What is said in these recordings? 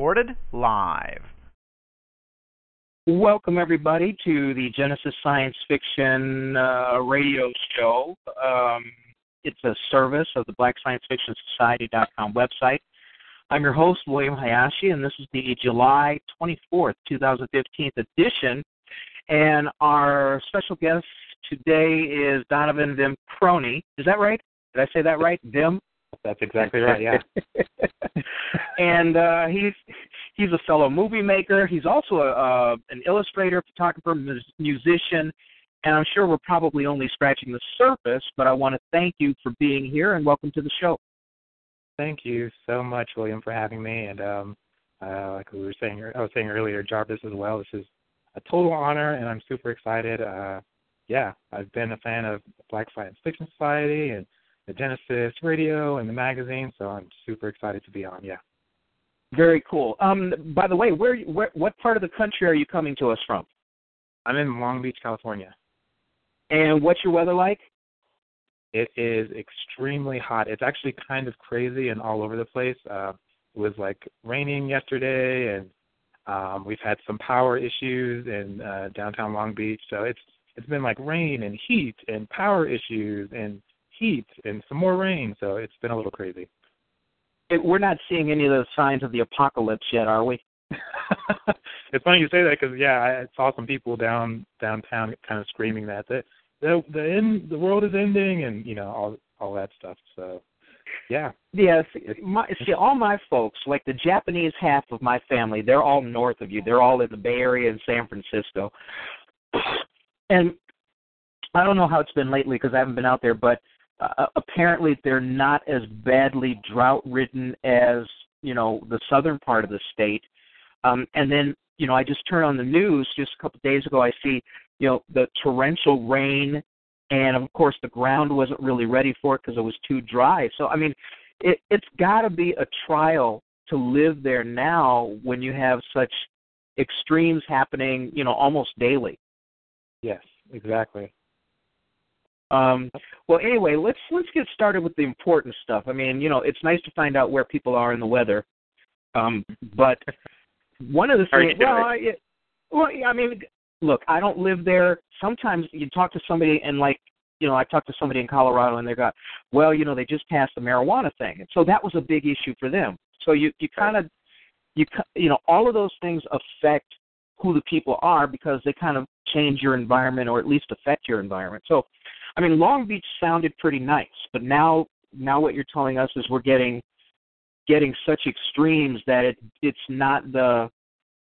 Recorded live. Welcome, everybody, to the Genesis Science Fiction uh, radio show. Um, it's a service of the Black Science Fiction Society.com website. I'm your host, William Hayashi, and this is the July 24th, 2015 edition. And our special guest today is Donovan Vim Crony. Is that right? Did I say that right? Vim? That's exactly right. Yeah. and uh, he's he's a fellow movie maker. He's also a, uh, an illustrator, photographer, musician, and I'm sure we're probably only scratching the surface. But I want to thank you for being here and welcome to the show. Thank you so much, William, for having me. And um, uh, like we were saying, I was saying earlier, Jarvis as well. This is a total honor, and I'm super excited. Uh, yeah, I've been a fan of Black Science Fiction Society and the Genesis Radio and the magazine, so I'm super excited to be on. Yeah. Very cool. Um, by the way, where, where, what part of the country are you coming to us from? I'm in Long Beach, California. And what's your weather like? It is extremely hot. It's actually kind of crazy and all over the place. Uh, it was like raining yesterday, and um, we've had some power issues in uh, downtown Long Beach. So it's it's been like rain and heat and power issues and heat and some more rain, so it's been a little crazy. It, we're not seeing any of those signs of the apocalypse yet, are we? it's funny you say that because yeah, I saw some people down downtown kind of screaming that the the the end the world is ending and you know all all that stuff. So yeah. Yes, yeah, my, see, all my folks, like the Japanese half of my family, they're all north of you. They're all in the Bay Area and San Francisco. And I don't know how it's been lately because I haven't been out there, but uh, apparently they're not as badly drought ridden as you know the southern part of the state. Um, and then you know I just turn on the news just a couple of days ago. I see you know the torrential rain, and of course the ground wasn't really ready for it because it was too dry. So I mean, it, it's got to be a trial to live there now when you have such extremes happening, you know, almost daily. Yes, exactly. Um, well, anyway, let's let's get started with the important stuff. I mean, you know, it's nice to find out where people are in the weather, um, but one of the things. Well, I, well, I mean, look, I don't live there. Sometimes you talk to somebody and like, you know, I talked to somebody in Colorado and they got, well, you know, they just passed the marijuana thing, and so that was a big issue for them. So you you kind of you you know all of those things affect who the people are because they kind of change your environment or at least affect your environment. So I mean, Long Beach sounded pretty nice, but now now what you're telling us is we're getting getting such extremes that it it's not the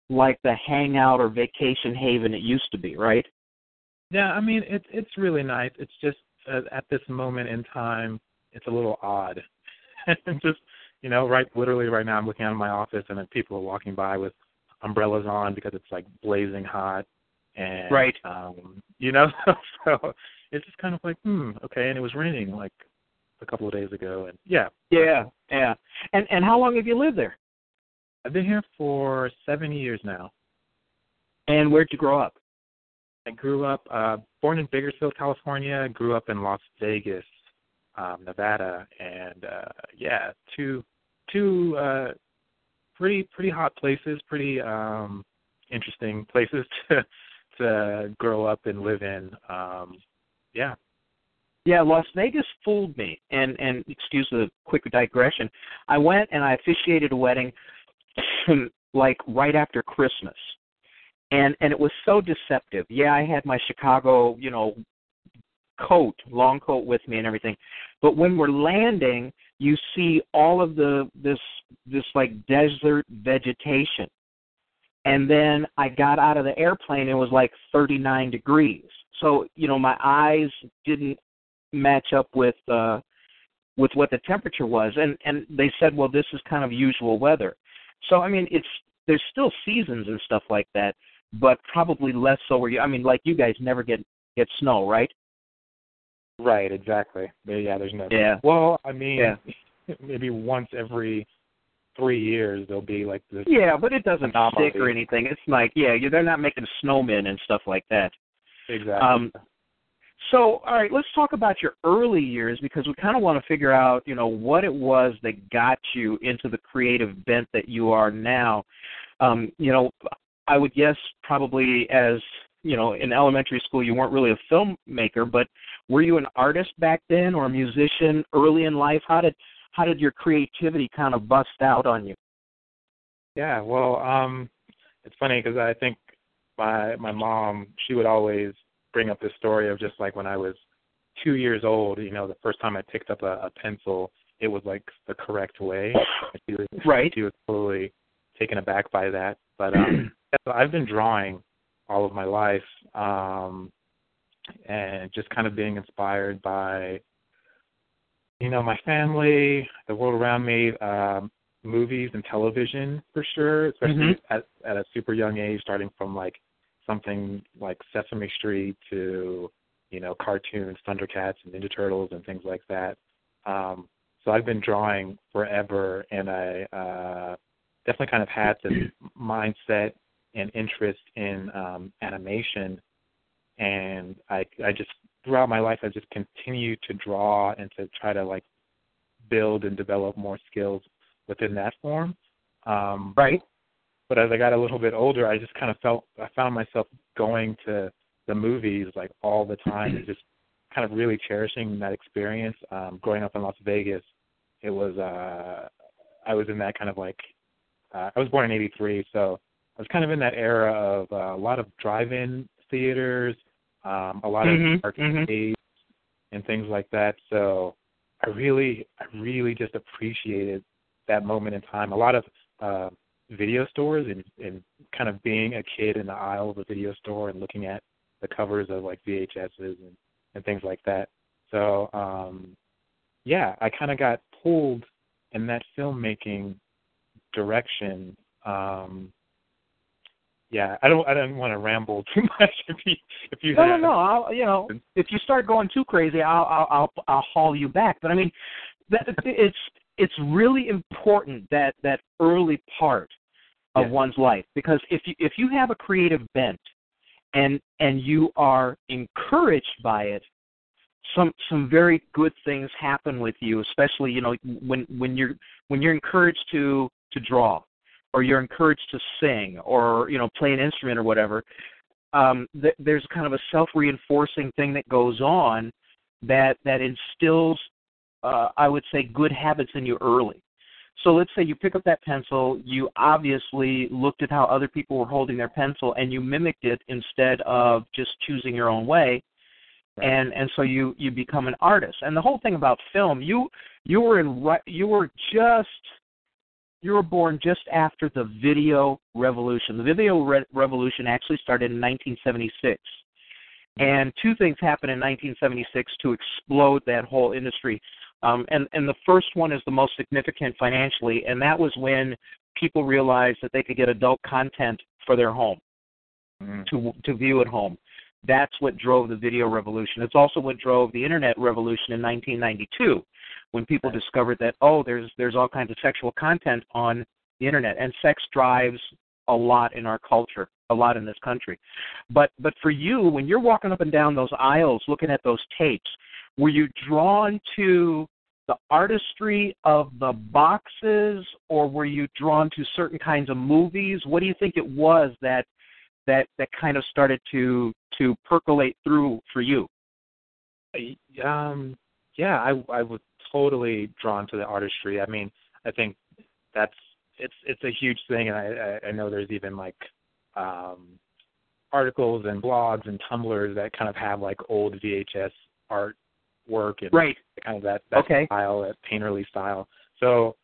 like the hangout or vacation haven it used to be, right? Yeah, I mean it's it's really nice. It's just uh, at this moment in time, it's a little odd. and just you know, right, literally right now, I'm looking out of my office and people are walking by with umbrellas on because it's like blazing hot, and right, um, you know, so it's just kind of like, hmm, okay. And it was raining like a couple of days ago, and yeah. Yeah, yeah. And and how long have you lived there? I've been here for seven years now. And where'd you grow up? I grew up uh born in Bakersfield, California. Grew up in Las Vegas, um, Nevada, and uh yeah, two two uh pretty pretty hot places, pretty um interesting places to to grow up and live in. Um yeah. Yeah, Las Vegas fooled me. And and excuse the quick digression. I went and I officiated a wedding like right after Christmas. And and it was so deceptive. Yeah, I had my Chicago, you know, coat, long coat with me and everything. But when we're landing, you see all of the this this like desert vegetation. And then I got out of the airplane, and it was like 39 degrees so you know my eyes didn't match up with uh with what the temperature was, and and they said, well, this is kind of usual weather. So I mean, it's there's still seasons and stuff like that, but probably less so. Where you, I mean, like you guys never get get snow, right? Right, exactly. Yeah, there's no. Yeah. Well, I mean, Yeah. maybe once every three years there'll be like this. Yeah, but it doesn't Anomaly. stick or anything. It's like, yeah, you they're not making snowmen and stuff like that. Exactly. Um, So, all right, let's talk about your early years because we kind of want to figure out, you know, what it was that got you into the creative bent that you are now. Um, you know, I would guess probably as, you know, in elementary school you weren't really a filmmaker, but were you an artist back then or a musician early in life? How did how did your creativity kind of bust out on you? Yeah, well, um, it's funny because I think my my mom she would always bring up this story of just like when I was two years old. You know, the first time I picked up a, a pencil, it was like the correct way. She was, Right. She was totally taken aback by that. But um, so I've been drawing all of my life, um, and just kind of being inspired by you know my family, the world around me. Um, movies and television for sure, especially Mhm. at at a super young age, starting from like something like Sesame Street to you know cartoons, Thundercats and Ninja Turtles and things like that. Um, so I've been drawing forever, and I uh, definitely kind of had this mindset and interest in um, animation, and I I just throughout my life I just continued to draw and to try to like build and develop more skills within that form. Um, Right. but as I got a little bit older, I just kind of felt I found myself going to the movies like all the time and just kind of really cherishing that experience. Um, growing up in Las Vegas, it was uh, I was in that kind of like uh, I was born in '83, so I was kind of in that era of uh, a lot of drive-in theaters, um, a lot Mhm, of arcades and things like that. So I really, I really just appreciated that moment in time. A lot of uh, video stores and, and kind of being a kid in the aisle of a video store and looking at the covers of like VHSs and, and things like that. So um, yeah, I kind of got pulled in that filmmaking direction. Um, yeah, I don't I don't want to ramble too much if you if you No, no, have no. I'll, you know, if you start going too crazy, I'll, I'll, I'll, I'll haul you back. But I mean, that it's it's really important that that early part of Yeah. one's life because if you if you have a creative bent and and you are encouraged by it, some some very good things happen with you. Especially you know when when you're when you're encouraged to to draw, or you're encouraged to sing, or you know play an instrument or whatever um, th- there's kind of a self-reinforcing thing that goes on that that instills, uh, I would say, good habits in you early. So let's say you pick up that pencil, you obviously looked at how other people were holding their pencil, and you mimicked it instead of just choosing your own way, Right. and and so you you become an artist. And the whole thing about film, you you were in you were just you were born just after the video revolution. The video re- revolution actually started in 1976. And two things happened in 1976 to explode that whole industry. Um, and, and the first one is the most significant financially, and that was when people realized that they could get adult content for their home Mhm. to to view at home. That's what drove the video revolution. It's also what drove the internet revolution in 1992, when people discovered that oh, there's there's all kinds of sexual content on the internet, and sex drives a lot in our culture, a lot in this country. But but for you, when you're walking up and down those aisles, looking at those tapes, were you drawn to the artistry of the boxes, or were you drawn to certain kinds of movies? What do you think it was that that that kind of started to to percolate through for you. Um, yeah, I I was totally drawn to the artistry. I mean, I think that's it's it's a huge thing, and I I, know there's even like um, articles and blogs and Tumblrs that kind of have like old VHS art work and Right. kind of that that Okay. style, that painterly style. So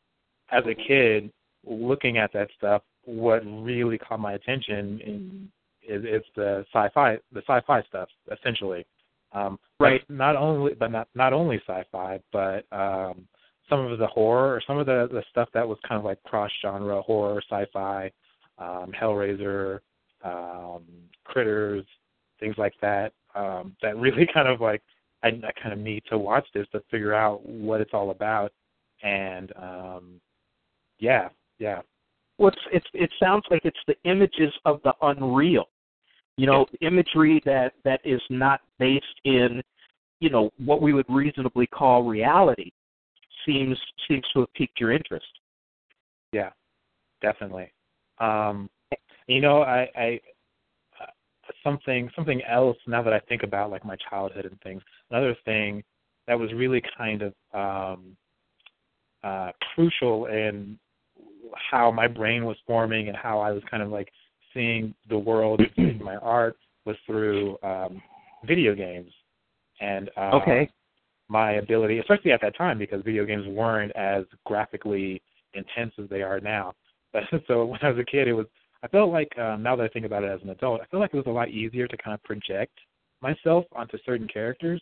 as a kid, looking at that stuff, what really caught my attention in, is is the sci-fi the sci-fi stuff essentially. Um, right. Not only, but not not only sci-fi, but um, some of the horror or some of the the stuff that was kind of like cross genre horror, sci-fi, um, Hellraiser, um, Critters, things like that. Um, that really kind of like I, I kind of need to watch this to figure out what it's all about. And um, yeah, yeah. Well, it's, it's it sounds like it's the images of the unreal. You know, yeah. imagery that that is not based in, you know, what we would reasonably call reality. Seems seems to have piqued your interest. Yeah, definitely. Um, you know, I, I something something else now that I think about like my childhood and things. Another thing that was really kind of um, uh, crucial in how my brain was forming and how I was kind of like seeing the world and my art was through um, video games and uh, okay my ability, especially at that time because video games weren't as graphically intense as they are now. But so when I was a kid, it was I felt like um, now that I think about it as an adult, I feel like it was a lot easier to kind of project myself onto certain characters,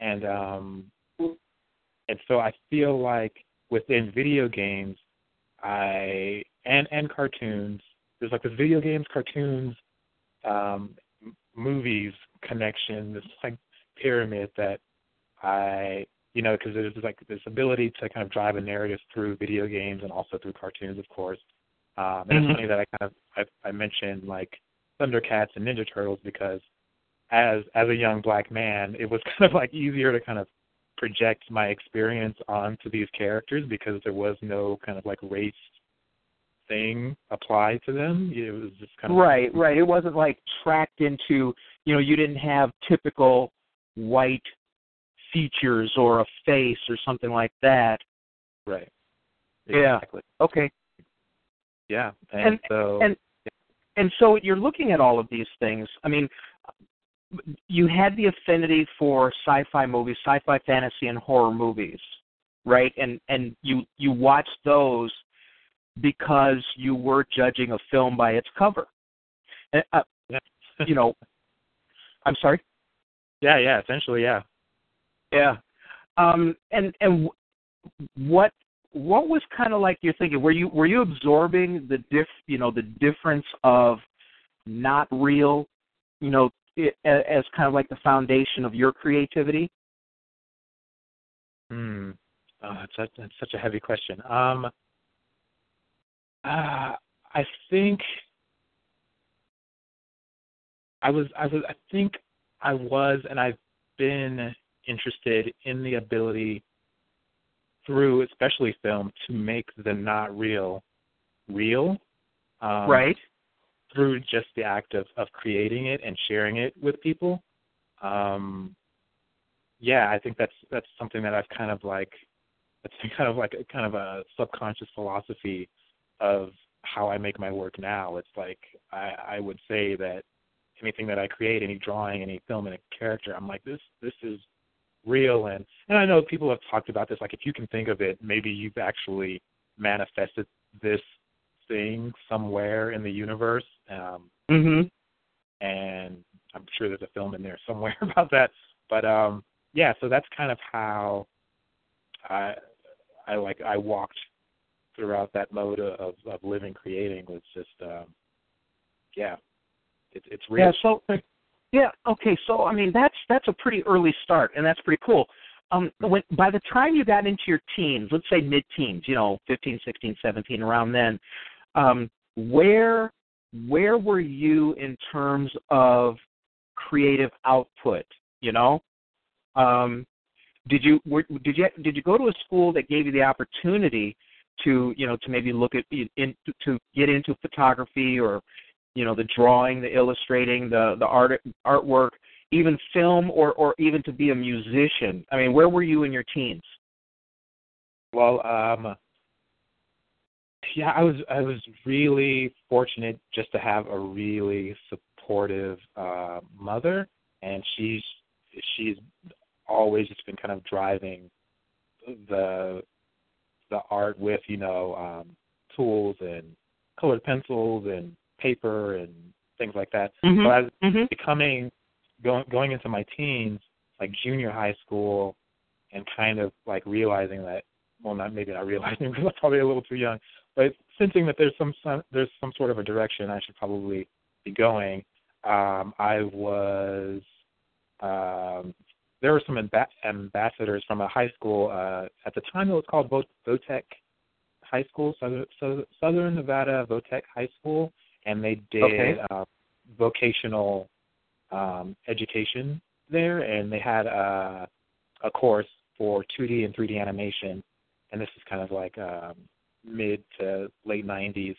and um, and so I feel like within video games, I and and cartoons, there's like this video games, cartoons, um, movies connection, this like pyramid that I you know because there's like this ability to kind of drive a narrative through video games and also through cartoons, of course. Um, and mm-hmm. it's funny that I kind of I, I mentioned like Thundercats and Ninja Turtles because as as a young black man, it was kind of like easier to kind of project my experience onto these characters because there was no kind of like race thing applied to them. It was just kind of right, right. It wasn't like tracked into you know you didn't have typical white features or a face or something like that. Right. Exactly. Yeah. Okay. Yeah, and, and so and and so you're looking at all of these things. I mean, you had the affinity for sci-fi movies, sci-fi, fantasy, and horror movies, right? And and you you watched those because you were judging a film by its cover. Uh, you know, I'm sorry. Yeah, yeah, essentially, yeah. Yeah. Um, and and what what was kind of like your thinking? Were you were you absorbing the diff you know the difference of not real, you know, it, as kind of like the foundation of your creativity? Hmm. Oh, that's, such, that's such a heavy question. Um. Uh, I think I was I was I think I was and I've been interested in the ability through especially film to make the not real real um, right. through just the act of of creating it and sharing it with people. Um yeah i think that's that's something that i've kind of like that's kind of like a kind of a subconscious philosophy of how i make my work now. It's like i i would say that anything that i create any drawing any film any character i'm like this this is real. And and I know people have talked about this like if you can think of it maybe you've actually manifested this thing somewhere in the universe um mhm and I'm sure there's a film in there somewhere about that. But um yeah so that's kind of how I I like I walked throughout that mode of of living creating was just um yeah it's it's real. Yeah so yeah. Okay. So I mean, that's that's a pretty early start, and that's pretty cool. Um, when by the time you got into your teens, let's say mid-teens, you know, 15, 16, 17, around then, um, where where were you in terms of creative output? You know, um, did you were, did you did you go to a school that gave you the opportunity to you know to maybe look at in, to get into photography or you know the drawing, the illustrating, the the art artwork, even film, or or even to be a musician. I mean, where were you in your teens? Well, um, yeah, I was I was really fortunate just to have a really supportive uh, mother, and she's she's always just been kind of driving the the art with you know um, tools and colored pencils and paper and things like that. Mm-hmm. So as mm-hmm. becoming going going into my teens, like junior high school and kind of like realizing that well not maybe not realizing because I'm probably a little too young, but sensing that there's some, some there's some sort of a direction I should probably be going. Um, I was um, there were some amb- ambassadors from a high school uh, at the time it was called Vo- Votech High School, Southern, Southern Nevada Votech High School, and they did okay. uh, vocational um, education there, and they had a, a course for 2D and 3D animation, and this is kind of like um, mid to late 90s,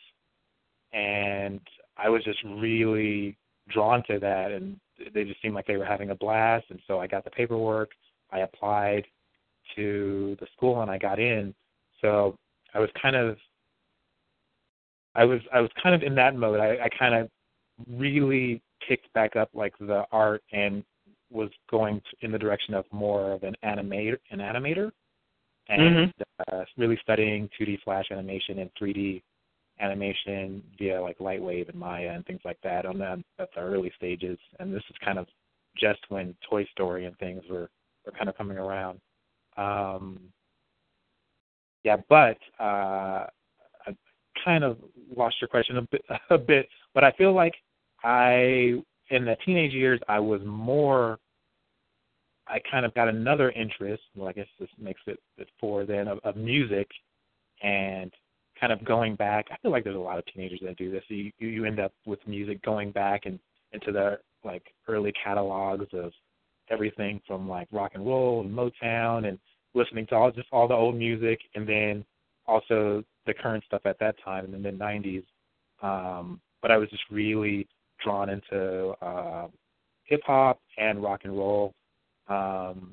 and I was just really drawn to that, and they just seemed like they were having a blast, and so I got the paperwork, I applied to the school, and I got in. So I was kind of I was I was kind of in that mode. I, I kind of really picked back up like the art and was going in the direction of more of an animator, an animator, and mm-hmm. uh, really studying 2D Flash animation and 3D animation via like Lightwave and Maya and things like that on the at the early stages. And this is kind of just when Toy Story and things were were kind of coming around. Um, yeah, but uh, kind of lost your question a bit, a bit. But I feel like I in the teenage years I was more I kind of got another interest, well I guess this makes it, four then of, of music and kind of going back I feel like there's a lot of teenagers that do this. You you end up with music going back and into the like early catalogs of everything from like rock and roll and Motown and listening to all just all the old music and then also the current stuff at that time in the mid nineties. Um but I was just really drawn into uh, hip hop and rock and roll, um,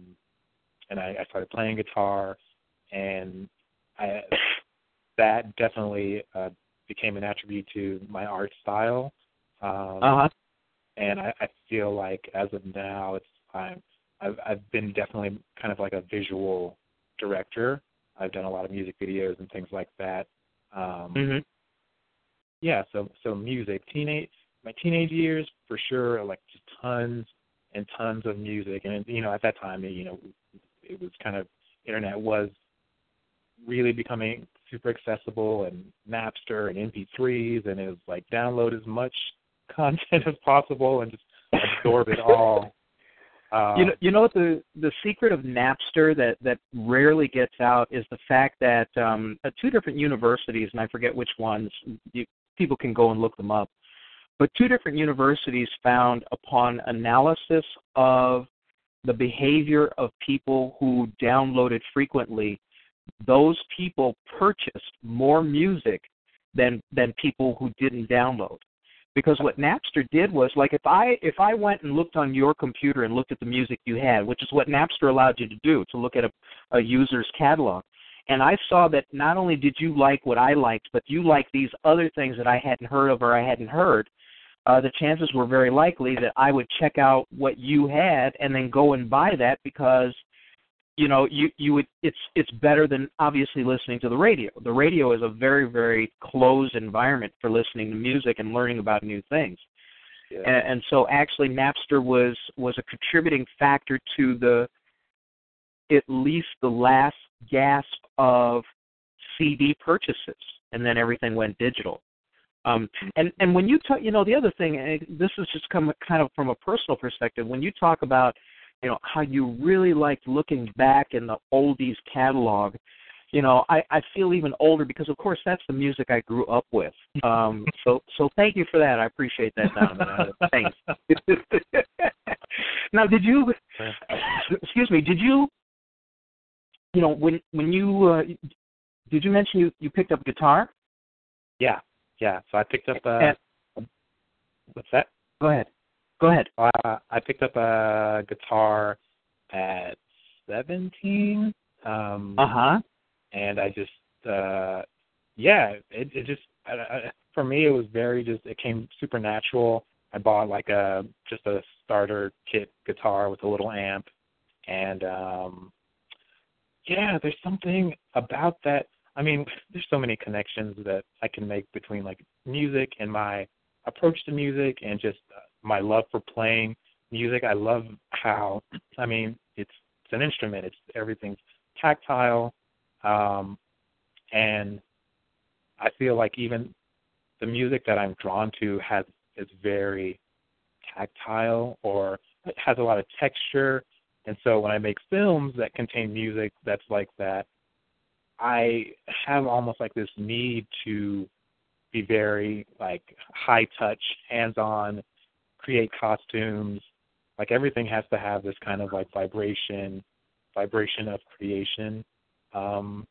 and I, I started playing guitar, and I, that definitely uh, became an attribute to my art style. Um, uh-huh. And I, I feel like as of now, it's I'm I've, I've been definitely kind of like a visual director. I've done a lot of music videos and things like that. Um, mm-hmm. Yeah, so so music, teenage my teenage years for sure, like just tons and tons of music, and you know at that time, you know, it was kind of internet was really becoming super accessible and Napster and MP3s, and it was like download as much content as possible and just absorb it all. Uh, you know, you know the the secret of Napster that that rarely gets out is the fact that um, uh, two different universities, and I forget which ones. You, people can go and look them up. But two different universities found upon analysis of the behavior of people who downloaded frequently, those people purchased more music than than people who didn't download. Because what Napster did was like if I if I went and looked on your computer and looked at the music you had, which is what Napster allowed you to do, to look at a, a user's catalog, and I saw that not only did you like what I liked, but you liked these other things that I hadn't heard of or I hadn't heard, uh, the chances were very likely that I would check out what you had and then go and buy that because you know you you would it's it's better than obviously listening to the radio. The radio is a very very closed environment for listening to music and learning about new things. Yeah. And, and so actually Napster was was a contributing factor to the at least the last gasp of CD purchases, and then everything went digital. Um, and and when you talk, you know, the other thing, and this is just come kind of from a personal perspective. When you talk about, you know, how you really liked looking back in the oldies catalog, you know, I I feel even older because of course that's the music I grew up with. Um, so so thank you for that. I appreciate that, Donovan. Uh, thanks. now, did you? Excuse me. Did you? You know, when when you uh, did you mention you you picked up guitar? Yeah, yeah. So I picked up a. what's that? Go ahead. Go ahead. Uh, I picked up a guitar at seventeen. Um, uh huh. And I just, uh yeah, it it just I, I, for me it was very just it came super natural. I bought like a just a starter kit guitar with a little amp, and um yeah, there's something about that I mean, there's so many connections that I can make between like music and my approach to music and just uh, my love for playing music. I love how I mean it's it's an instrument. It's everything's tactile, um, and I feel like even the music that I'm drawn to has is very tactile or it has a lot of texture. And so when I make films that contain music that's like that, I have almost like this need to be very like high touch, hands on, create costumes. Like everything has to have this kind of like vibration, vibration of creation um,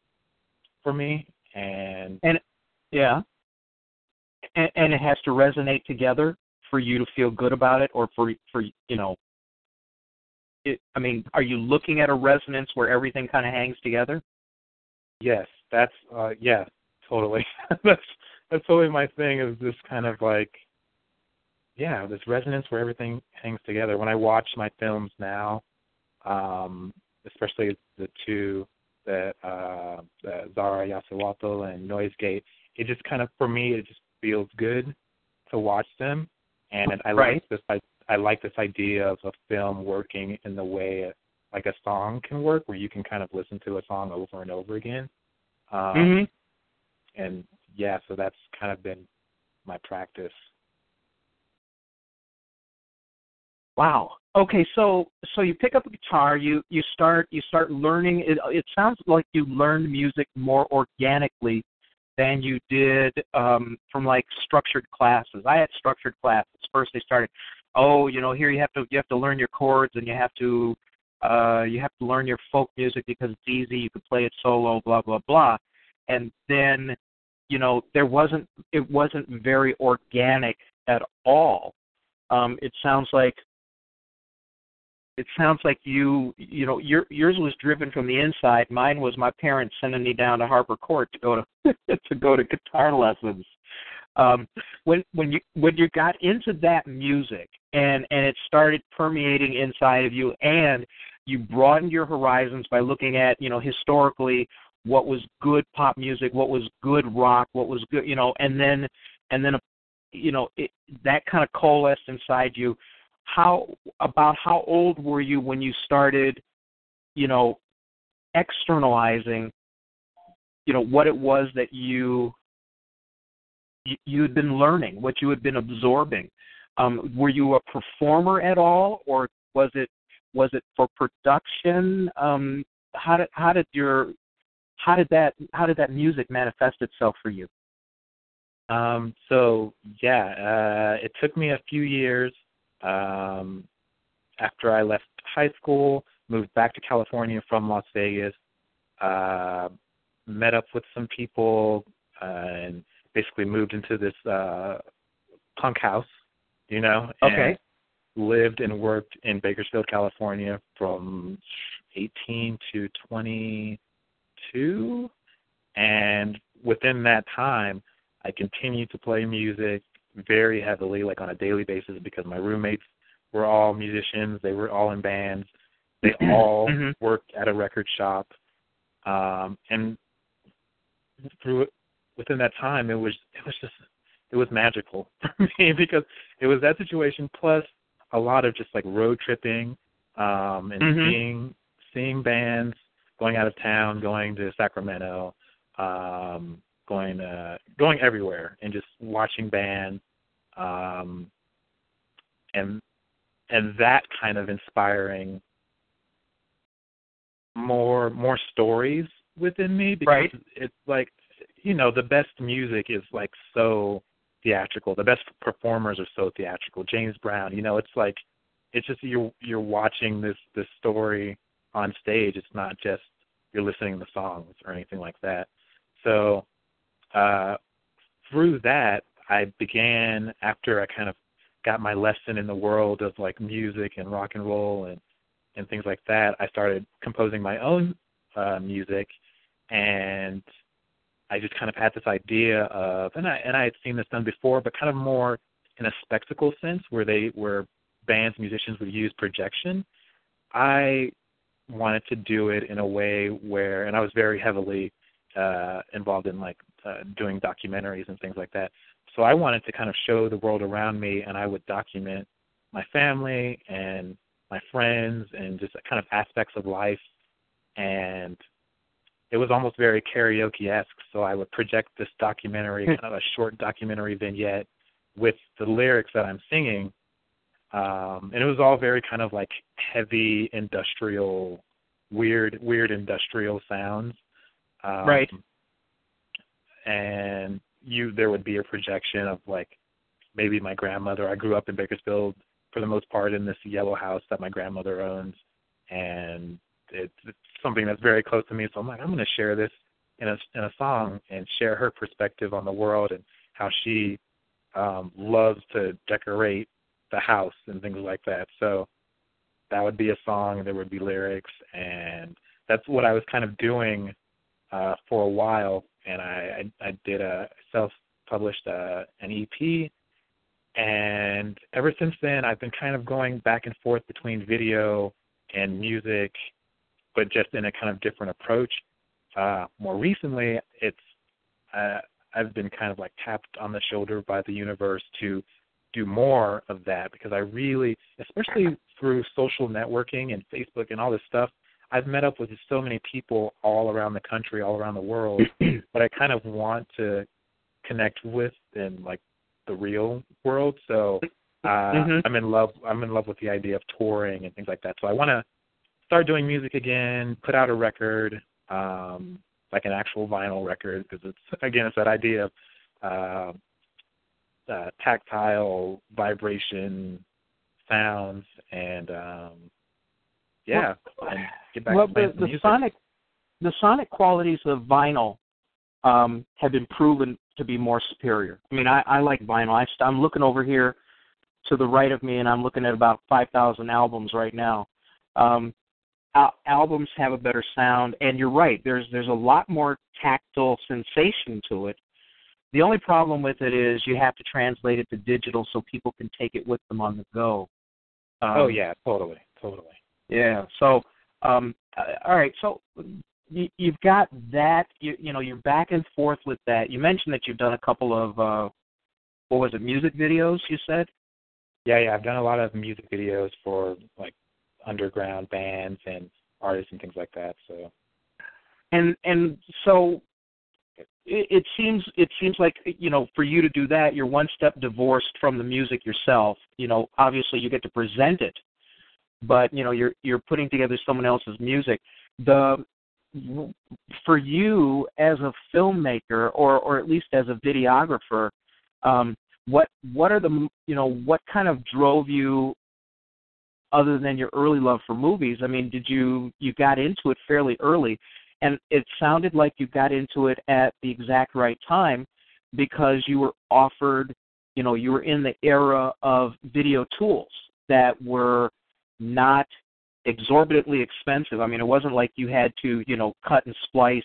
for me. And and yeah, and, and it has to resonate together for you to feel good about it, or for for you know. It, I mean, are you looking at a resonance where everything kind of hangs together? Yes, that's uh yeah, totally. that's that's totally my thing is this kind of like yeah, this resonance where everything hangs together. When I watch my films now, um, especially the two that uh the Xara Yaocihuatl and Noise Gate, it just kind of for me it just feels good to watch them and I right. like this I, I like this idea of a film working in the way like a song can work where you can kind of listen to a song over and over again. Um mm-hmm. and yeah, so that's kind of been my practice. Wow. Okay, so so you pick up a guitar, you you start you start learning it it sounds like you learned music more organically than you did um from like structured classes. I had structured classes. First they started, oh, you know, here you have to you have to learn your chords and you have to uh you have to learn your folk music because it's easy, you can play it solo, blah blah blah. And then, you know, there wasn't it wasn't very organic at all. Um it sounds like it sounds like you you know your yours was driven from the inside. Mine was my parents sending me down to harbor court to go to to go to guitar lessons. Um when when you when you got into that music and and it started permeating inside of you and you broadened your horizons by looking at you know historically what was good pop music what was good rock what was good you know and then and then you know it, that kind of coalesced inside you how about how old were you when you started you know externalizing you know what it was that you you, had been learning what you had been absorbing? Um were you a performer at all or was it was it for production? Um how did how did your how did that how did that music manifest itself for you? Um so yeah uh it took me a few years um, after I left high school, moved back to California from Las Vegas, uh, met up with some people, uh, and basically moved into this uh, punk house, you know. Okay. lived and worked in Bakersfield, California from 18 to 22. And within that time, I continued to play music, very heavily, like on a daily basis, because my roommates were all musicians. They were all in bands. They all mm-hmm. worked at a record shop, um, and through within that time, it was it was just it was magical for me because it was that situation plus a lot of just like road tripping um and mm-hmm. seeing seeing bands going out of town going to sacramento um going uh going everywhere and just watching bands um and and that kind of inspiring more more stories within me because right. it's like you know the best music is like so theatrical. The best performers are so theatrical. James brown you know it's like it's just you're you're watching this this story on stage. It's not just you're listening to songs or anything like that. So uh, through that, I began after I kind of got my lesson in the world of like music and rock and roll and and things like that. I started composing my own uh, music, and I just kind of had this idea of, and I and I had seen this done before, but kind of more in a spectacle sense, where they where bands musicians would use projection. I wanted to do it in a way where, and I was very heavily uh, involved in like uh, doing documentaries and things like that. So I wanted to kind of show the world around me, and I would document my family and my friends and just kind of aspects of life. And it was almost very karaoke esque so i would project this documentary kind of a short documentary vignette with the lyrics that i'm singing. Um and it was all very kind of like heavy industrial weird weird industrial sounds um, right and you there would be a projection of like maybe my grandmother. I grew up in bakersfield for the most part in this yellow house that my grandmother owns and it's, it's something that's very close to me. So i'm like i'm going to share this in a in a song and share her perspective on the world and how she um loves to decorate the house and things like that. So that would be a song there would be lyrics and that's what i was kind of doing uh for a while and i i, I did a self published uh, an ep and ever since then I've been kind of going back and forth between video and music, but just in a kind of different approach. Uh, more recently, it's uh, I've been kind of like tapped on the shoulder by the universe to do more of that because I really, especially through social networking and Facebook and all this stuff, I've met up with so many people all around the country, all around the world, but I kind of want to connect with and like the real world. So uh Mhm. I'm in love I'm in love with the idea of touring and things like that. So I want to start doing music again, put out a record, um like an actual vinyl record because it's again it's that idea of uh, uh tactile vibration sounds and um yeah, and get back well, to the, the sonic the sonic qualities of vinyl um, have been proven to be more superior. I mean, I, I like vinyl. I, I'm looking over here to the right of me, and I'm looking at about 5,000 albums right now. Um, al- albums have a better sound, and you're right. There's there's a lot more tactile sensation to it. The only problem with it is you have to translate it to digital so people can take it with them on the go. Um, oh yeah, totally, totally. Yeah. So, um, uh, all right. So you, you've got that. You, you know, you're back and forth with that. You mentioned that you've done a couple of uh, what was it, music videos? You said. Yeah, yeah, I've done a lot of music videos for like underground bands and artists and things like that. So And and so it, it seems it seems like you know for you to do that, you're one step divorced from the music yourself. You know, obviously you get to present it, but you know you're you're putting together someone else's music. The for you as a filmmaker or or at least as a videographer um what what are the you know what kind of drove you other than your early love for movies i mean did you you got into it fairly early and it sounded like you got into it at the exact right time because you were offered you know you were in the era of video tools that were not exorbitantly expensive. I mean, it wasn't like you had to, you know, cut and splice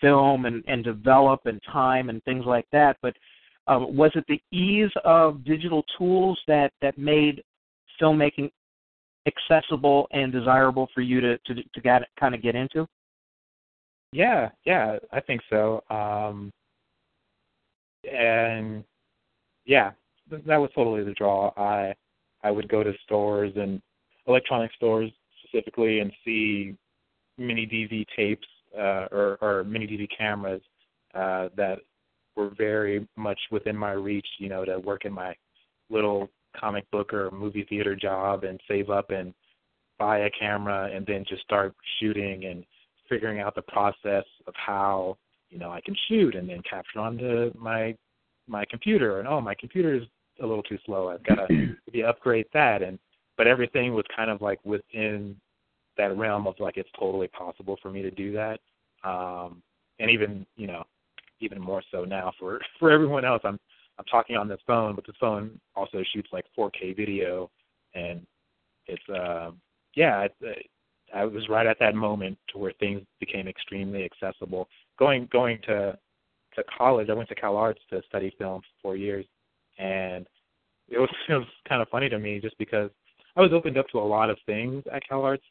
film and, and develop and time and things like that. But um, was it the ease of digital tools that, that made filmmaking accessible and desirable for you to, to, to get, kind of get into? yeah, yeah, I think so. Um and yeah, that was totally the draw. I I would go to stores and electronic stores specifically and see mini DV tapes uh, or, or mini DV cameras uh, that were very much within my reach. You know, to work in my little comic book or movie theater job and save up and buy a camera and then just start shooting and figuring out the process of how you know I can shoot and then capture onto my my computer and oh my computer is a little too slow. I've got to maybe upgrade that. And but everything was kind of like within that realm of like it's totally possible for me to do that. Um and even you know even more so now for for everyone else. I'm i'm talking on this phone but this phone also shoots like 4k video. And it's um yeah it, i was right at that moment to where things became extremely accessible. Going going to to college i went to cal arts to study film for four years and it was it was kind of funny to me just because I was opened up to a lot of things at Cal Arts,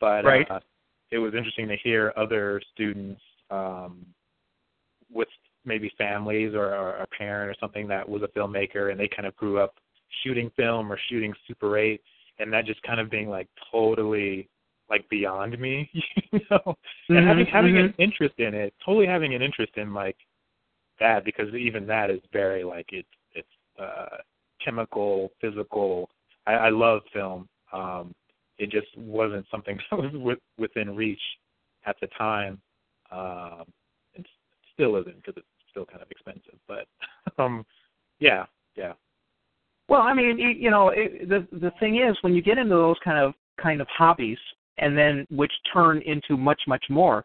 but Right. uh, it was interesting to hear other students um, with maybe families or, or a parent or something that was a filmmaker, and they kind of grew up shooting film or shooting Super 8, and that just kind of being like totally like beyond me, you know, mm-hmm, and having having mm-hmm. an interest in it, totally having an interest in like that because even that is very like it's it's uh chemical, physical. I, I love film. Um, it just wasn't something that was with, within reach at the time. Um, it still isn't because it's still kind of expensive. But um, yeah, yeah. Well, I mean, you know, it, the the thing is, when you get into those kind of kind of hobbies, and then which turn into much much more,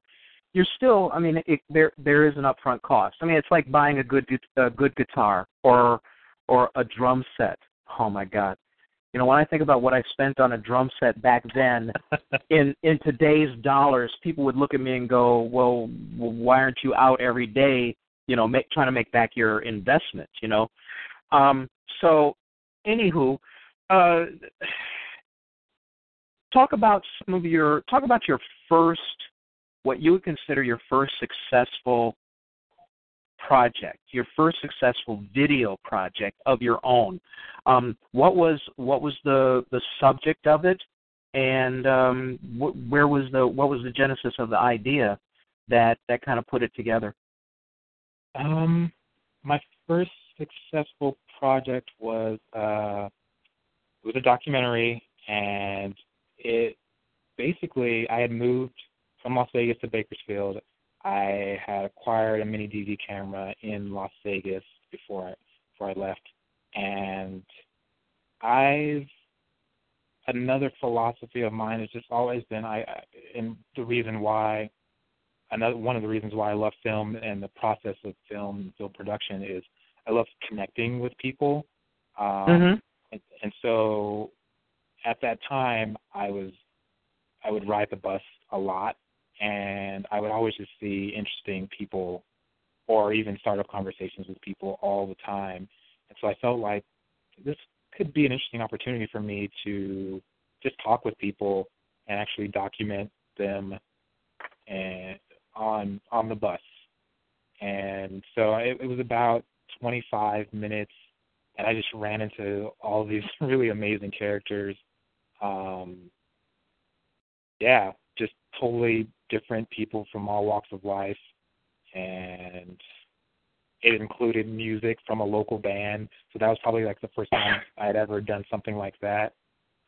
you're still. I mean, it, there there is an upfront cost. I mean, it's like buying a good a good guitar or or a drum set. Oh my God, you know, when I think about what I spent on a drum set back then, in in today's dollars, people would look at me and go, "Well, why aren't you out every day? You know, make, trying to make back your investment." You know, um, so anywho, uh, talk about some of your talk about your first, what you would consider your first successful project, your first successful video project of your own. Um, what was what was the the subject of it, and um, wh- where was the what was the genesis of the idea that that kind of put it together? Um, my first successful project was uh, it was a documentary, and it basically I had moved from Las Vegas to Bakersfield. I had acquired a mini DV camera in Las Vegas before I before I left, and I've another philosophy of mine has just always been I and the reason why another one of the reasons why I love film and the process of film and film production is I love connecting with people. Um mm-hmm. and, and so at that time I was I would ride the bus a lot and I would always just see interesting people or even start up conversations with people all the time. And so I felt like this could be an interesting opportunity for me to just talk with people and actually document them and on on the bus. And so it, it was about 25 minutes, and I just ran into all these really amazing characters. Um, yeah, totally different people from all walks of life, and it included music from a local band. So that was probably like the first time I had ever done something like that.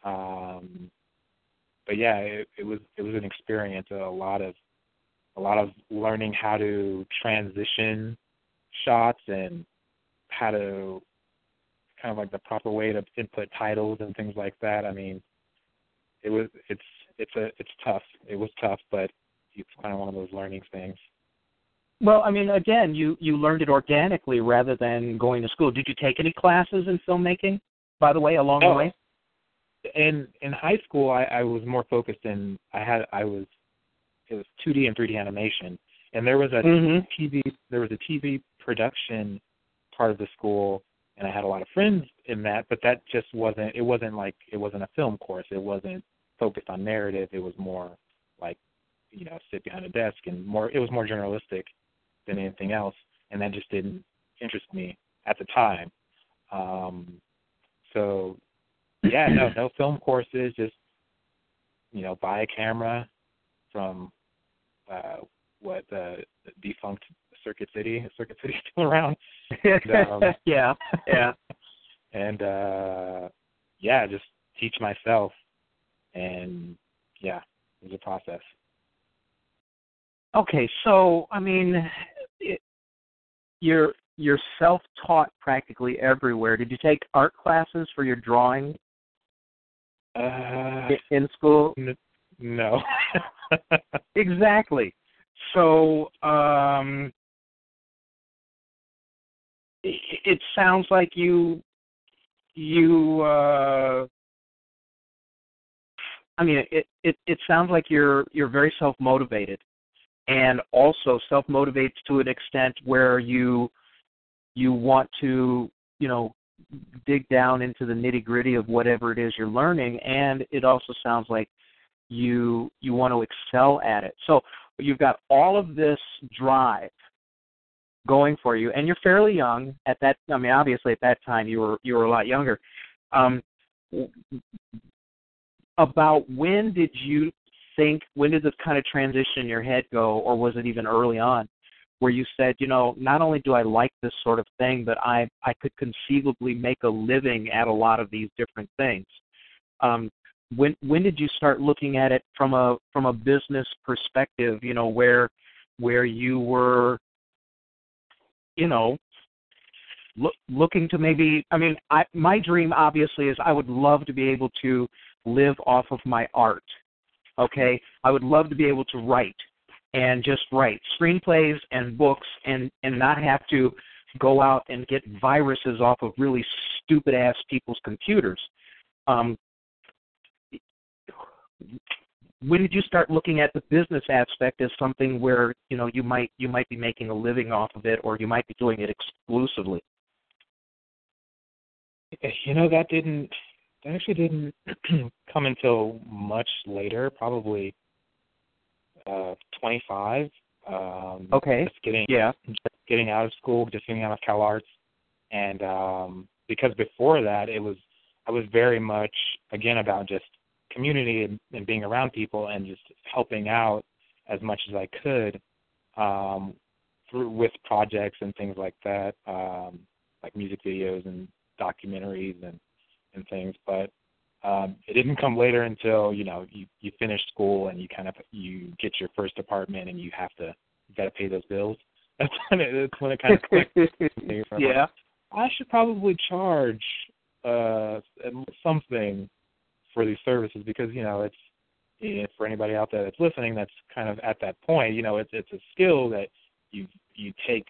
Um, but yeah, it, it was it was an experience. A lot of a lot of learning how to transition shots and how to kind of like the proper way to input titles and things like that. I mean, it was it's it's a it's tough. It was tough, but it's kind of one of those learning things. Well, I mean, again, you you learned it organically rather than going to school. Did you take any classes in filmmaking, by the way, along oh, the way? In in high school, I, I was more focused in. I had I was it was 2D and 3D animation, and there was a mm-hmm. TV there was a TV production part of the school, and I had a lot of friends in that. But that just wasn't. It wasn't like it wasn't a film course. It wasn't focused on narrative. It was more like you know sit behind a desk and more. It was more journalistic than anything else, and that just didn't interest me at the time. Um, so, yeah, no, no film courses. Just you know, buy a camera from uh, what the uh, defunct Circuit City. Circuit City's still around. and, um, yeah, yeah, and uh, yeah, just teach myself, and yeah, it was a process. Okay, so I mean, it, you're you're self-taught practically everywhere. Did you take art classes for your drawing uh, in school? N- no. exactly. So um, it, it sounds like you you. Uh, I mean, it, it it sounds like you're you're very self motivated and also self motivates to an extent where you you want to you know dig down into the nitty gritty of whatever it is you're learning. And it also sounds like you you want to excel at it. So you've got all of this drive going for you. And you're fairly young at that i mean obviously at that time you were you were a lot younger. Um, about when did you think? When did this kind of transition in your head go, or was it even early on, where you said, you know, not only do I like this sort of thing, but I I could conceivably make a living at a lot of these different things. Um, when when did you start looking at it from a from a business perspective? You know, where where you were, you know, look, looking to maybe. I mean, I my dream obviously is I would love to be able to live off of my art. Okay, I would love to be able to write and just write screenplays and books and and not have to go out and get viruses off of really stupid ass people's computers. Um, when did you start looking at the business aspect as something where you know you might you might be making a living off of it or you might be doing it exclusively you know that didn't actually didn't come until much later probably uh 25 um okay. just getting yeah. just getting out of school just getting out of CalArts. And um because before that it was i was very much again about just community and, and being around people and just helping out as much as I could um, through with projects and things like that, um, like music videos and documentaries and and things. But um, it didn't come later until you know you you finish school and you kind of you get your first apartment and you have to you got to pay those bills. That's when it, that's when it kind of clicked. yeah, like, I should probably charge uh something for these services because you know it's eh, for anybody out there that's listening that's kind of at that point you know it's it's a skill that you you take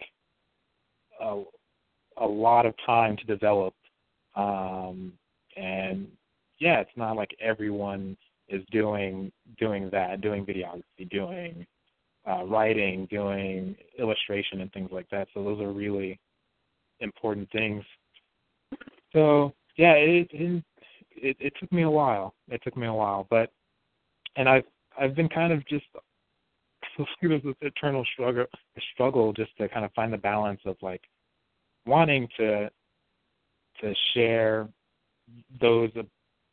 a a lot of time to develop um and yeah it's not like everyone is doing doing that doing videography doing uh writing doing illustration and things like that. So those are really important things. So yeah it, it it, it took me a while. It took me a while, but and I've I've been kind of just this eternal struggle struggle just to kind of find the balance of like wanting to to share those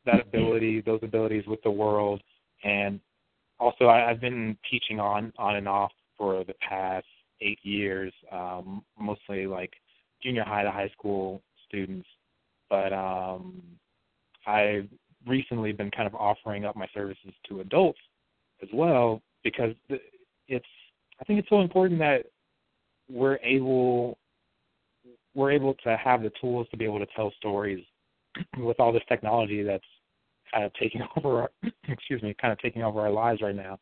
that ability those abilities with the world and also I, I've been teaching on on and off for the past eight years, um, mostly like junior high to high school students. But um I've recently been kind of offering up my services to adults as well because it's I think it's so important that we're able we're able to have the tools to be able to tell stories with all this technology that's kind of taking over our excuse me kind of taking over our lives right now.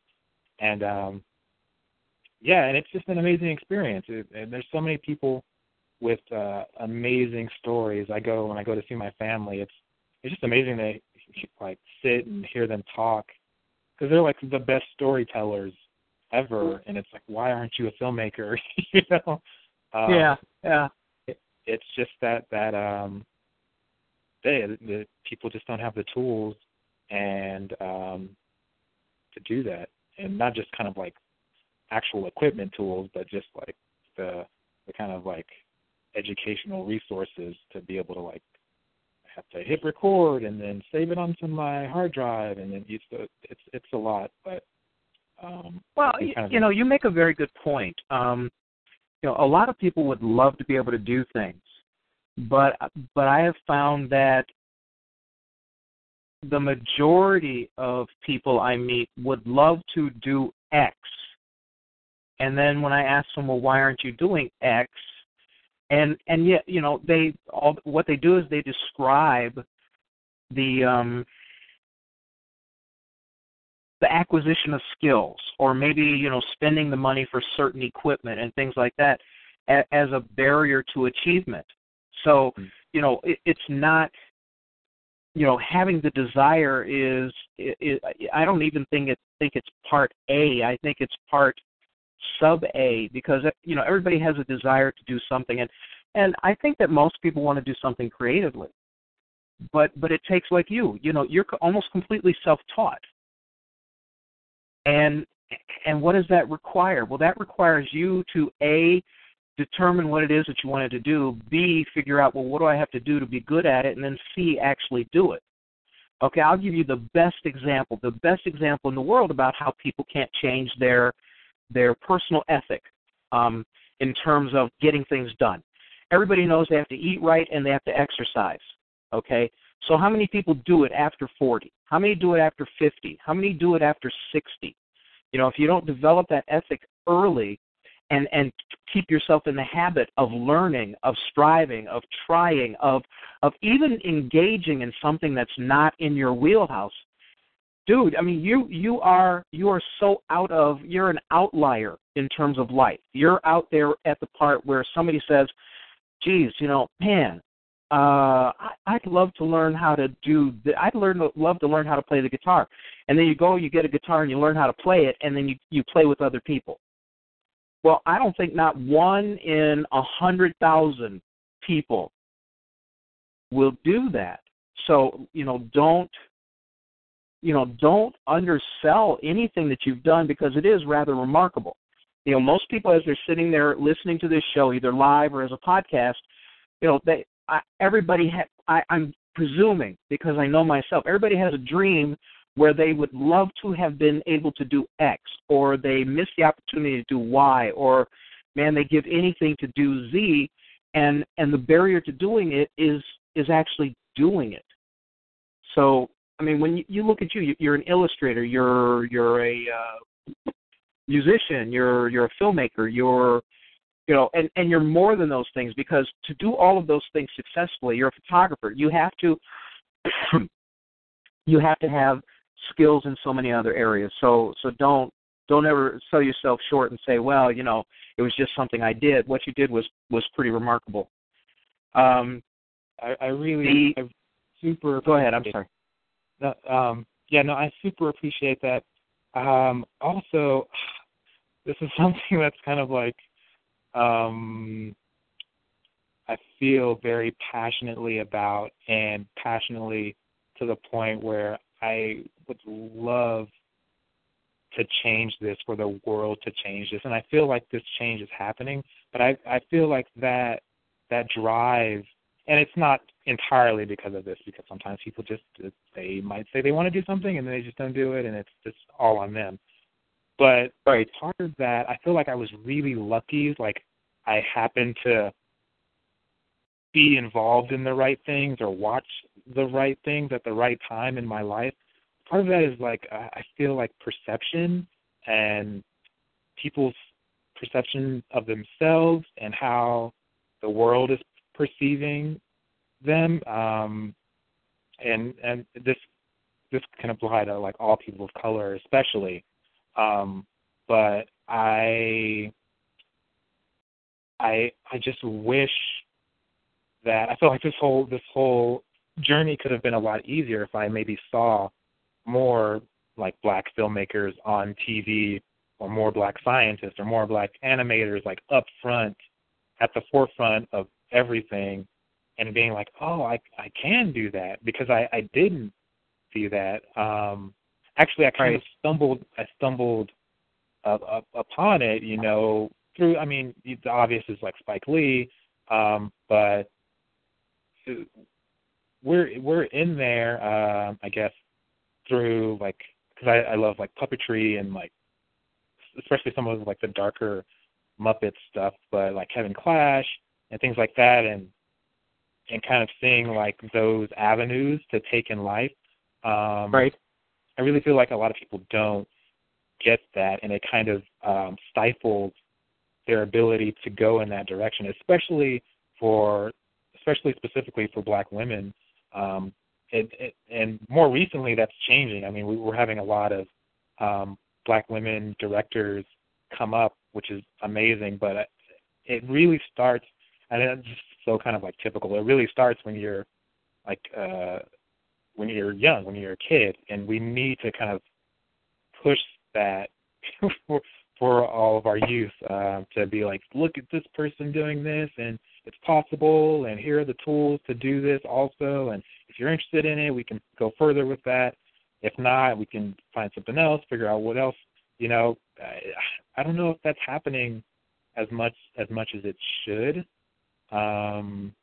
And um yeah and it's just an amazing experience. It, and there's so many people with uh amazing stories. I go when i go to see my family it's it's just amazing to like sit and hear them talk because they're like the best storytellers ever. And it's like why aren't you a filmmaker? You know? Um, yeah yeah. it, it's just that that um they the people just don't have the tools and um to do that. And not just kind of like actual equipment tools but just like the the kind of like educational resources to be able to like have to hit record and then save it onto my hard drive. And then it's it's it's a lot but um well you, you know you make a very good point. Um you know a lot of people would love to be able to do things but but i have found that the majority of people i meet would love to do x. And then when i ask them well why aren't you doing x? And and yet you know they all what they do is they describe the um the acquisition of skills or maybe you know spending the money for certain equipment and things like that as a barrier to achievement so hmm. you know it, it's not you know having the desire is i don't even think it think it's part a i think it's part sub A because you know everybody has a desire to do something and and I think that most people want to do something creatively. But but it takes like you, you know, you're almost completely self-taught. And and what does that require? Well, that requires you to a determine what it is that you wanted to do. B, figure out, well, what do I have to do to be good at it? And then C, actually do it. Okay, I'll give you the best example, the best example in the world about how people can't change their their personal ethic um, in terms of getting things done. Everybody knows they have to eat right and they have to exercise. Okay, so how many people do it after 40? How many do it after 50? How many do it after 60? You know, if you don't develop that ethic early, and and keep yourself in the habit of learning of striving of trying of of even engaging in something that's not in your wheelhouse dude i mean you you are you are so out of you're an outlier in terms of life you're out there at the part where somebody says geez you know man uh I, I'd love to learn how to do the, I'd learn love to learn how to play the guitar. And then you go, you get a guitar and you learn how to play it and then you you play with other people. Well, I don't think not one in a hundred thousand people will do that. So, you know, don't you know, don't undersell anything that you've done because it is rather remarkable. You know, most people as they're sitting there listening to this show, either live or as a podcast, you know, they I, everybody ha- I, I'm presuming because I know myself, everybody has a dream where they would love to have been able to do X, or they miss the opportunity to do Y, or man, they give anything to do Z, and and the barrier to doing it is is actually doing it. So I mean, when you, you look at you, you're an illustrator, you're you're a uh, musician, you're you're a filmmaker, you're you know, and and you're more than those things because to do all of those things successfully, you're a photographer. You have to you have to have skills in so many other areas. So so don't don't ever sell yourself short and say, well, you know, it was just something I did. What you did was was pretty remarkable. Um, I, I really the, I super. Go ahead. I'm sorry. Um, yeah, no, I super appreciate that. Um, also, this is something that's kind of like um, I feel very passionately about, and passionately to the point where I would love to change this for the world to change this and I feel like this change is happening but I I feel like that that drive and it's not entirely because of this because sometimes people just they might say they want to do something and they just don't do it and it's just all on them but right. part of that I feel like I was really lucky like I happened to be involved in the right things or watch the right things at the right time in my life. Part of that is like I feel like perception and people's perception of themselves and how the world is perceiving them. Um, and and this this can apply to like all people of color, especially. Um, but I I I just wish that I feel like this whole this whole journey could have been a lot easier if I maybe saw more like black filmmakers on TV or more black scientists or more black animators like up front at the forefront of everything and being like, oh, I I can do that because I I didn't see that. Um, actually, I kind of stumbled I stumbled uh, up, upon it, you know, through. I mean, the obvious is like Spike Lee, um, but we're we're in there, uh, I guess, through like because I, I love like puppetry and like especially some of like the darker Muppet stuff, but like Kevin Clash and things like that, and and kind of seeing like those avenues to take in life. Um, right. I really feel like a lot of people don't get that, and it kind of um, stifles their ability to go in that direction, especially for especially specifically for black women. Um, it, it, and more recently, that's changing. I mean, we, we're having a lot of um, black women directors come up, which is amazing. But it really starts, and it's so kind of like typical. It really starts when you're like uh, when you're young, when you're a kid, and we need to kind of push that for, for all of our youth uh, to be like, look at this person doing this, and it's possible, and here are the tools to do this also. And if you're interested in it, we can go further with that. If not, we can find something else, figure out what else. You know, I, I don't know if that's happening as much as much as it should. Um,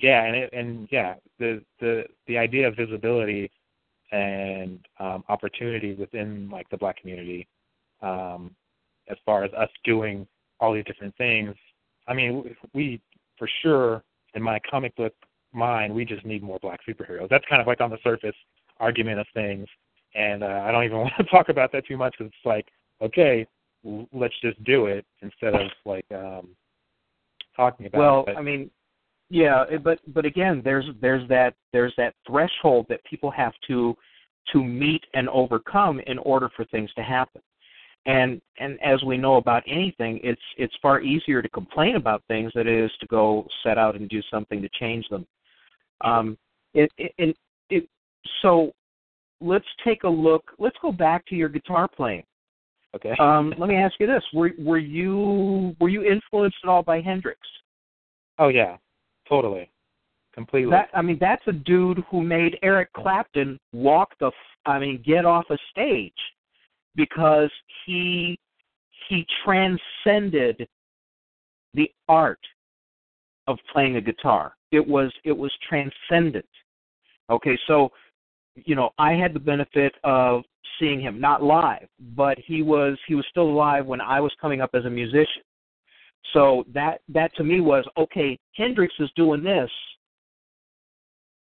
yeah, and it, and yeah, the the the idea of visibility and um, opportunity within like the black community, um, as far as us doing all these different things. I mean, we for sure in my comic book mind, we just need more black superheroes. That's kind of like on the surface argument of things, and uh, I don't even want to talk about that too much because it's like, okay, let's just do it instead of like um talking about well, it. Well, I mean, yeah, but but again, there's there's that there's that threshold that people have to to meet and overcome in order for things to happen. And and as we know about anything, it's it's far easier to complain about things than it is to go set out and do something to change them. Um, it, it, it, it so let's take a look. Let's go back to your guitar playing. Okay. Um, let me ask you this: Were were you were you influenced at all by Hendrix? Oh yeah, totally, completely. That I mean, that's a dude who made Eric Clapton walk the. I mean, get off a stage because he he transcended the art of playing a guitar. It was it was transcendent. Okay, so you know, I had the benefit of seeing him not live, but he was he was still alive when I was coming up as a musician. So that that to me was okay. Hendrix is doing this.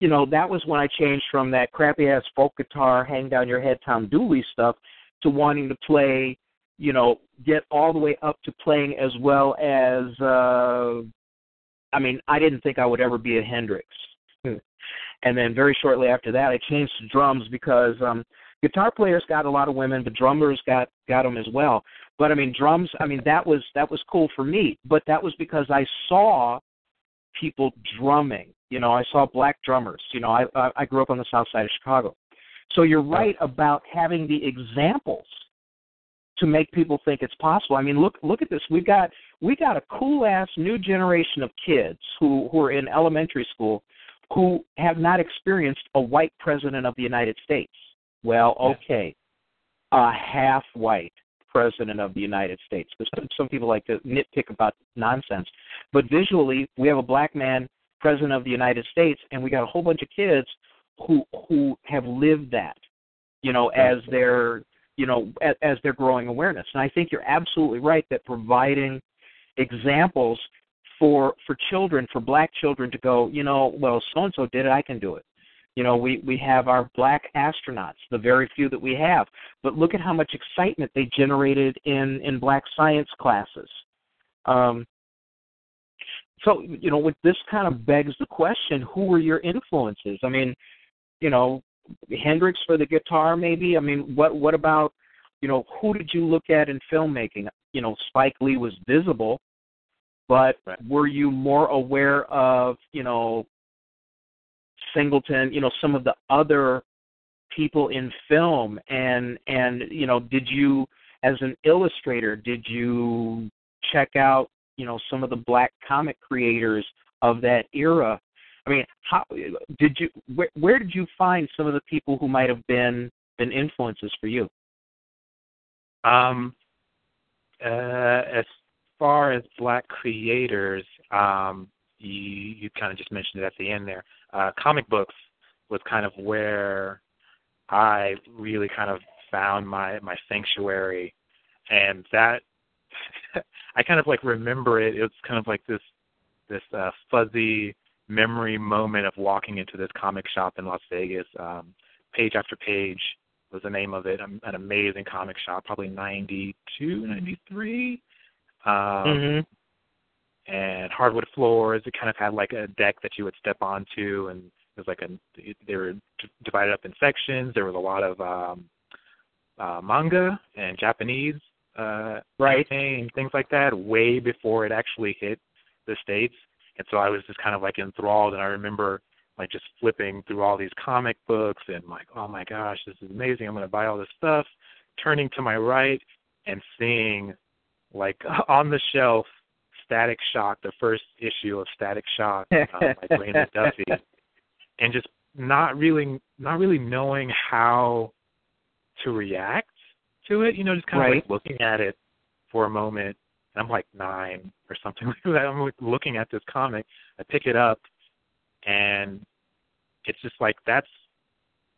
You know, that was when I changed from that crappy ass folk guitar, hang down your head, Tom Dooley stuff, to wanting to play. You know, get all the way up to playing as well as. uh I mean, I didn't think I would ever be a Hendrix. and then very shortly after that, I changed to drums because um guitar players got a lot of women, but drummers got got them as well. But I mean, drums. I mean, that was that was cool for me. But that was because I saw people drumming. You know, I saw black drummers. You know, I I grew up on the south side of Chicago. So you're right about having the examples to make people think it's possible. I mean, look look at this. We've got we got a cool ass new generation of kids who who are in elementary school who have not experienced a white president of the United States. Well, okay, a half white president of the United States. Because some people like to nitpick about nonsense, but visually, we have a black man president of the United States, and we got a whole bunch of kids who who have lived that, you know, as their you know as, as their growing awareness. And I think you're absolutely right that providing examples for for children, for black children to go, you know, well, so and so did it, I can do it. You know, we we have our black astronauts, the very few that we have, but look at how much excitement they generated in in black science classes. Um, so you know, with this kind of begs the question: Who were your influences? I mean, you know, Hendrix for the guitar, maybe. I mean, what what about you know who did you look at in filmmaking? You know, Spike Lee was visible, but right. were you more aware of you know Singleton, you know, some of the other people in film and and you know, did you as an illustrator, did you check out, you know, some of the black comic creators of that era? I mean, how did you where, where did you find some of the people who might have been been influences for you? Um uh as far as black creators, um you you kind of just mentioned it at the end there uh, comic books was kind of where I really kind of found my my sanctuary, and that I kind of like remember it. It was kind of like this this uh, fuzzy memory moment of walking into this comic shop in Las Vegas. Um, page after page was the name of it. An amazing comic shop, probably ninety two, ninety three. Um, mm-hmm and hardwood floors. It kind of had like a deck that you would step onto, and it was like a they were divided up in sections. There was a lot of um, uh, manga and Japanese uh, right and things like that way before it actually hit the states. And so I was just kind of like enthralled, and I remember like just flipping through all these comic books and like, oh my gosh, this is amazing! I'm going to buy all this stuff. Turning to my right and seeing like on the shelf Static Shock, the first issue of Static Shock um, by Raymond Duffy, and just not really, not really knowing how to react to it. You know, just kind right. of like looking at it for a moment and I'm like nine or something like that. I'm looking at this comic. I pick it up, and it's just like that's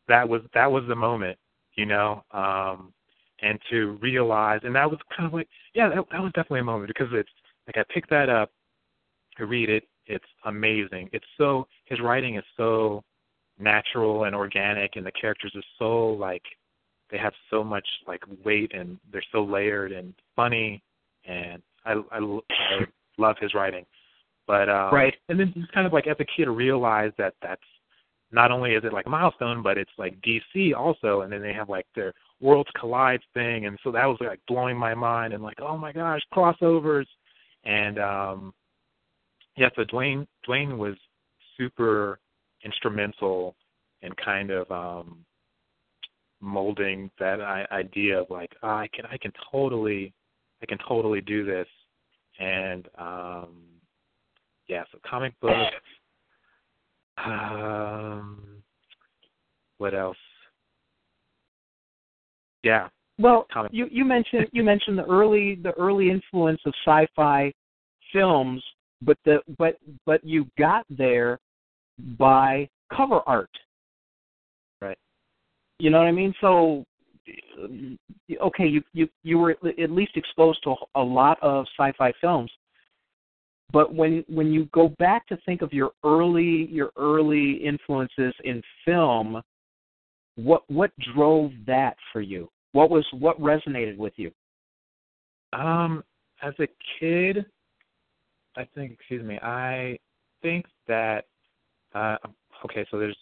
that was that was the moment, you know. Um, and to realize, and that was kind of like, yeah, that, that was definitely a moment because it's like I pick that up, I read it, it's amazing. It's so his writing is so natural and organic, and the characters are so like they have so much like weight and they're so layered and funny, and I I, I love his writing. But um, right, and then it's kind of like as a kid realize that that's not only is it like a milestone, but it's like DC also, and then they have like their worlds collide thing, and so that was like blowing my mind, and like oh my gosh, crossovers, and um, yeah, so Dwayne Dwayne was super instrumental in kind of um molding that idea of like oh, I can I can totally I can totally do this. And um yeah so comic books um what else? Yeah. Well you you mentioned you mentioned the early the early influence of sci-fi films but the but but you got there by cover art. Right. You know what i mean? So okay you you you were at least exposed to a lot of sci-fi films. But when when you go back to think of your early your early influences in film what what drove that for you? What was what resonated with you? Um as a kid I think, excuse me, I think that, uh, okay, so there's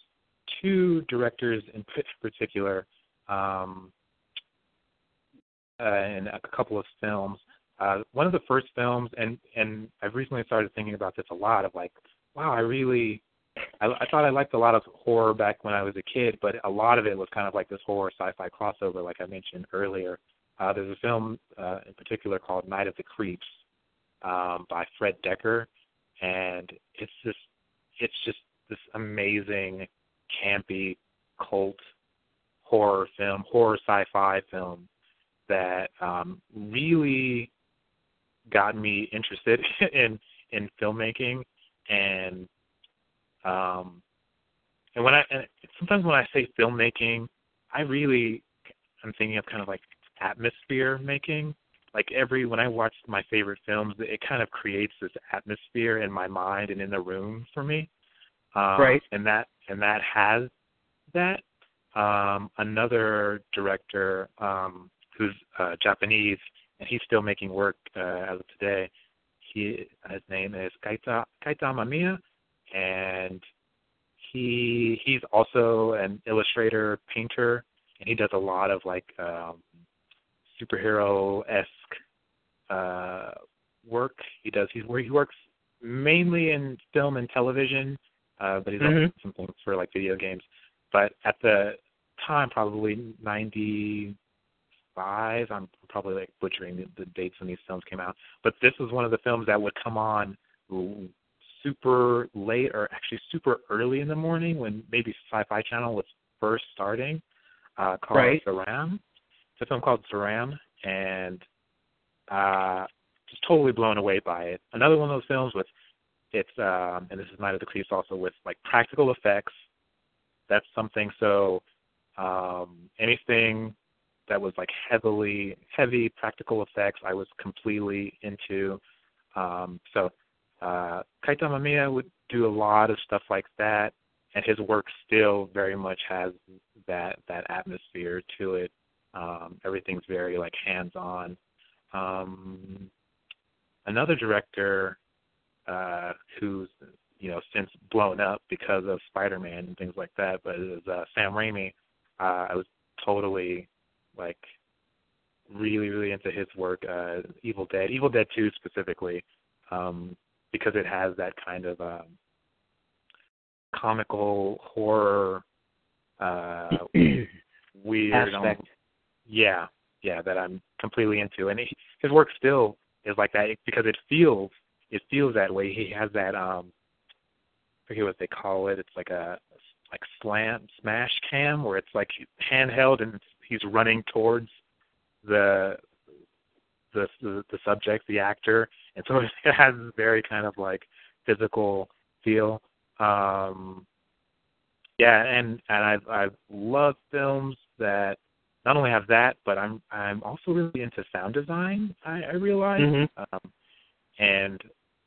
two directors in particular um, uh, in a couple of films. Uh, one of the first films, and and I've recently started thinking about this a lot. Of like, wow, I really, I, I thought I liked a lot of horror back when I was a kid, but a lot of it was kind of like this horror sci-fi crossover, like I mentioned earlier. Uh, there's a film uh, in particular called Night of the Creeps, um, by Fred Dekker, and it's just it's just this amazing, campy, cult horror film, horror sci-fi film that um, really got me interested in in filmmaking and um and when I and sometimes when I say filmmaking, I really am thinking of kind of like atmosphere making like every when I watch my favorite films, it kind of creates this atmosphere in my mind and in the room for me. Um, right. And that and that has that. Um, another director um, who's uh, Japanese and he's still making work uh, as of today. He his name is Keita Keita Amemiya, and he he's also an illustrator, painter, and he does a lot of like um, superhero esque uh, work. He does. He's where he works mainly in film and television, uh, but he's mm-hmm. also something for like video games. But at the time, probably ninety five. I'm probably like butchering the, the dates when these films came out. But this was one of the films that would come on super late or actually super early in the morning when maybe Sci-Fi Channel was first starting. Uh, called right. Zeiram. It's a film called Zeiram, and uh, just totally blown away by it. Another one of those films with it's um, and this is Night of the Creeps also with like practical effects. That's something so um, anything that was like heavily heavy practical effects I was completely into. Um, so uh, Keita Amemiya would do a lot of stuff like that, and his work still very much has that that atmosphere to it. Um, everything's very like hands on. Um, another director uh, who's you know since blown up because of Spider-Man and things like that, but it was uh, Sam Raimi. Uh, I was totally like really really into his work. Uh, Evil Dead, Evil Dead 2 specifically, um, because it has that kind of um, comical horror uh, weird aspect yeah, yeah, that I'm completely into, and he, his work still is like that because it feels it feels that way. He has that um, I forget what they call it. It's like a like slant smash cam where it's like handheld and he's running towards the the the, the subject, the actor, and so it has a very kind of like physical feel. Um, yeah, and and I've I've loved films that not only have that, but I'm I'm also really into sound design. I, I realize, mm-hmm. um, and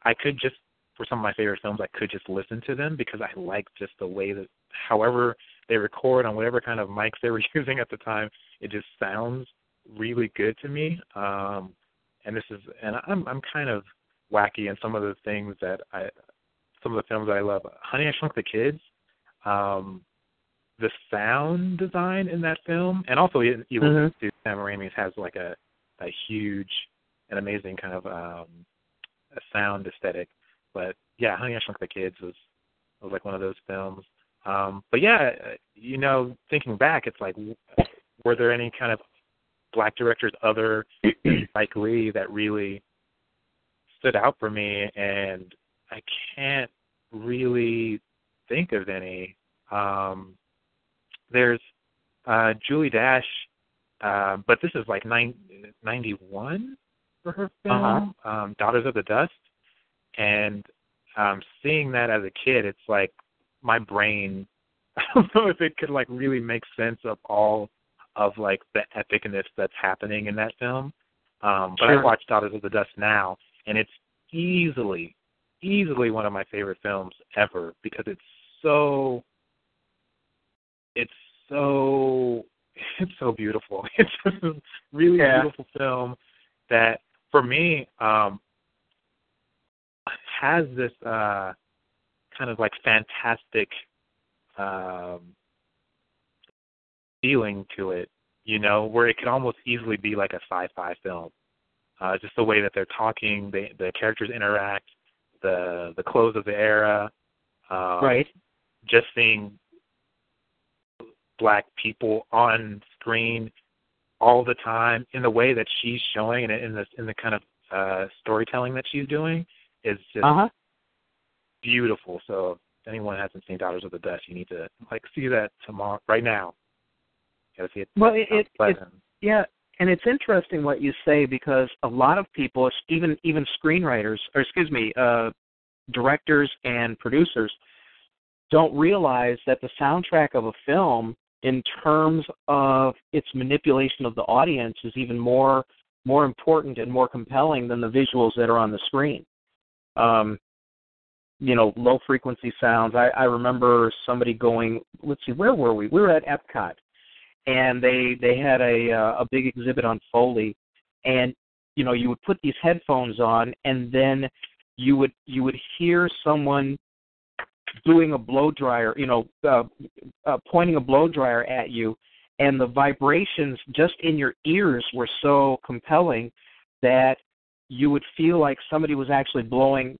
I could just for some of my favorite films, I could just listen to them because I like just the way that, however they record on whatever kind of mics they were using at the time, it just sounds really good to me. Um, and this is, and I'm I'm kind of wacky in some of the things that I, some of the films that I love. Honey, I Shrunk the Kids. Um, the sound design in that film, and also even mm-hmm. Sam Raimi has like a a huge and amazing kind of um, a sound aesthetic but yeah, Honey I Shrunk the Kids was was like one of those films. Um, but yeah, you know, thinking back, it's like, were there any kind of black directors other than Spike Lee that really stood out for me? And I can't really think of any. Um, there's uh, Julie Dash, uh, but this is like nine, 91 for her film, uh-huh. um, Daughters of the Dust and um seeing that as a kid it's like my brain I don't know if it could like really make sense of all of like the epicness that's happening in that film. Um but sure. I watched Daughters of the Dust now and it's easily easily one of my favorite films ever because it's so it's so it's so beautiful. It's a really yeah. beautiful film that for me, um, has this uh, kind of like fantastic um, feeling to it, you know, where it could almost easily be like a sci-fi film. Uh, just the way that they're talking, they, the characters interact, the the clothes of the era, um, right? Just seeing black people on screen all the time in the way that she's showing and in the in the kind of uh, storytelling that she's doing is just uh-huh. Beautiful. So if anyone hasn't seen Daughters of the Dust, you need to like see that tomorrow, right now. You gotta see it. Well, it, it, it yeah, and it's interesting what you say because a lot of people, even even screenwriters, or excuse me, uh, directors and producers, don't realize that the soundtrack of a film, in terms of its manipulation of the audience, is even more more important and more compelling than the visuals that are on the screen um, you know, low frequency sounds. I, I remember somebody going, let's see, where were we? We were at Epcot, and they they had a uh, a big exhibit on Foley, and you know, you would put these headphones on, and then you would you would hear someone doing a blow dryer, you know, uh, uh, pointing a blow dryer at you, and the vibrations just in your ears were so compelling that you would feel like somebody was actually blowing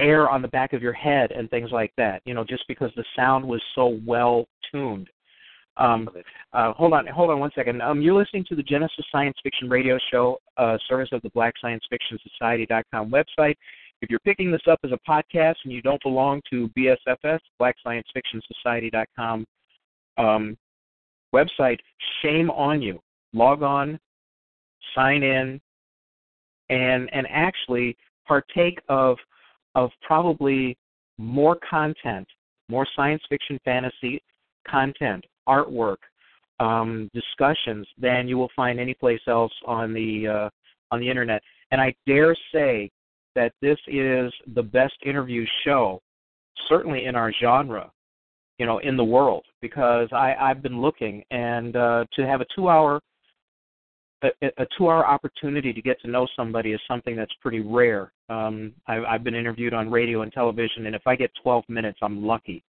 air on the back of your head and things like that. You know, just because the sound was so well tuned. Um, uh, hold on, hold on one second. Um, you're listening to the Genesis Science Fiction Radio Show, uh, service of the Black Science Fiction Society.com website. If you're picking this up as a podcast and you don't belong to BSFS, Black Science Fiction Society.com um, website, shame on you. Log on, sign in, and and actually partake of of probably more content, more science fiction, fantasy content, artwork, um, discussions than you will find anyplace else on the uh, on the internet. And I dare say that this is the best interview show, certainly in our genre, you know, in the world, because I, I've been looking and uh, to have a two-hour a, a two-hour opportunity to get to know somebody is something that's pretty rare. Um, I've, I've been interviewed on radio and television, and if I get 12 minutes, I'm lucky.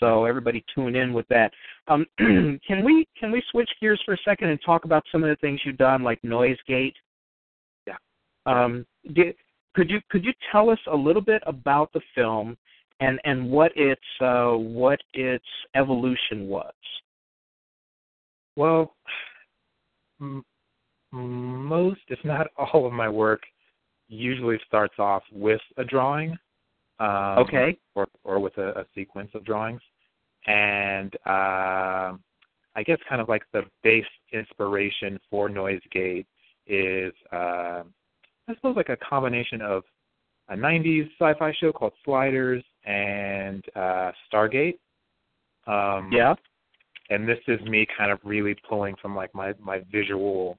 So everybody tune in with that. Um, can we can we switch gears for a second and talk about some of the things you've done, like Noise Gate? Yeah. Um, did, could you could you tell us a little bit about the film and and what its uh, what its evolution was? Well, most, if not all, of my work usually starts off with a drawing. Um, okay. Or or with a, a sequence of drawings, and uh, I guess kind of like the base inspiration for Noise Gate is uh, I suppose like a combination of a 90s sci-fi show called Sliders and uh, Stargate. Um, yeah. And this is me kind of really pulling from like my my visual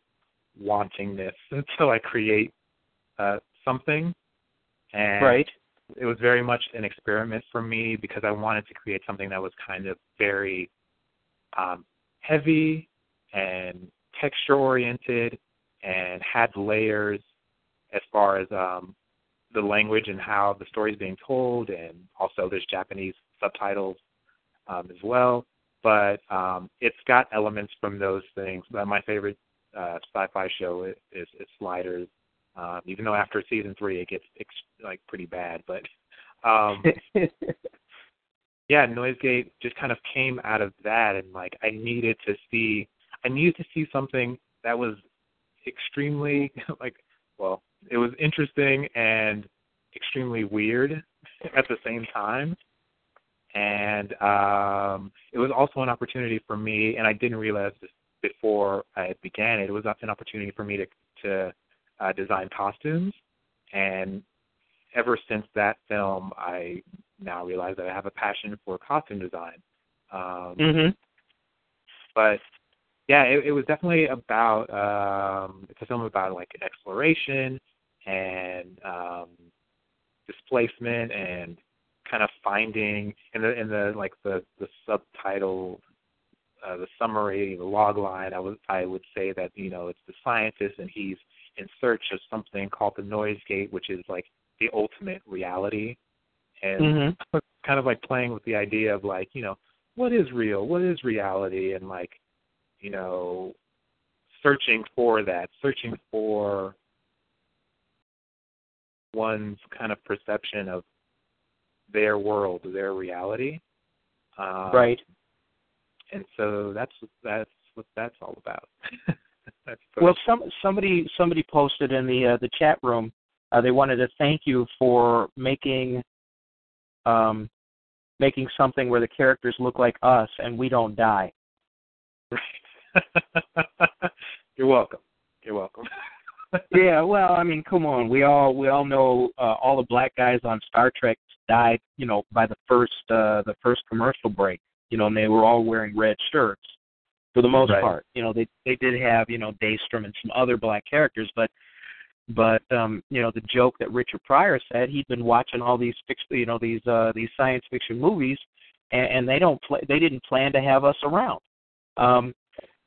wantingness until I create uh, something. And right. It was very much an experiment for me because I wanted to create something that was kind of very um, heavy and texture oriented and had layers as far as um, the language and how the story is being told, and also there's Japanese subtitles um, as well. But um, it's got elements from those things. My favorite uh, sci-fi show is, is, is Sliders. Um, even though after season three it gets ex- like pretty bad, but um, yeah, Noisegate just kind of came out of that, and like I needed to see, I needed to see something that was extremely like, well, it was interesting and extremely weird at the same time. And um, it was also an opportunity for me, and I didn't realize this before I began it. It was an opportunity for me to to uh, design costumes, and ever since that film, I now realize that I have a passion for costume design. Um, mm-hmm. But yeah, it, it was definitely about um, it's a film about like exploration and um, displacement and kind of finding in the in the like the the subtitle uh, the summary the log line i would i would say that you know it's the scientist and he's in search of something called the noise gate which is like the ultimate reality and mm-hmm. kind of like playing with the idea of like you know what is real what is reality and like you know searching for that searching for one's kind of perception of their world, their reality. Um, right. And so that's that's what that's all about. well, some somebody somebody posted in the uh, the chat room. Uh, they wanted to thank you for making um, making something where the characters look like us and we don't die. You're welcome. You're welcome. yeah, well, I mean, come on. We all we all know uh, all the black guys on Star Trek died, you know, by the first uh the first commercial break. You know, and they were all wearing red shirts for the most right. part. You know, they they did have, you know, Daystrom and some other black characters, but but um, you know, the joke that Richard Pryor said, he'd been watching all these you know, these uh these science fiction movies and, and they don't play they didn't plan to have us around. Um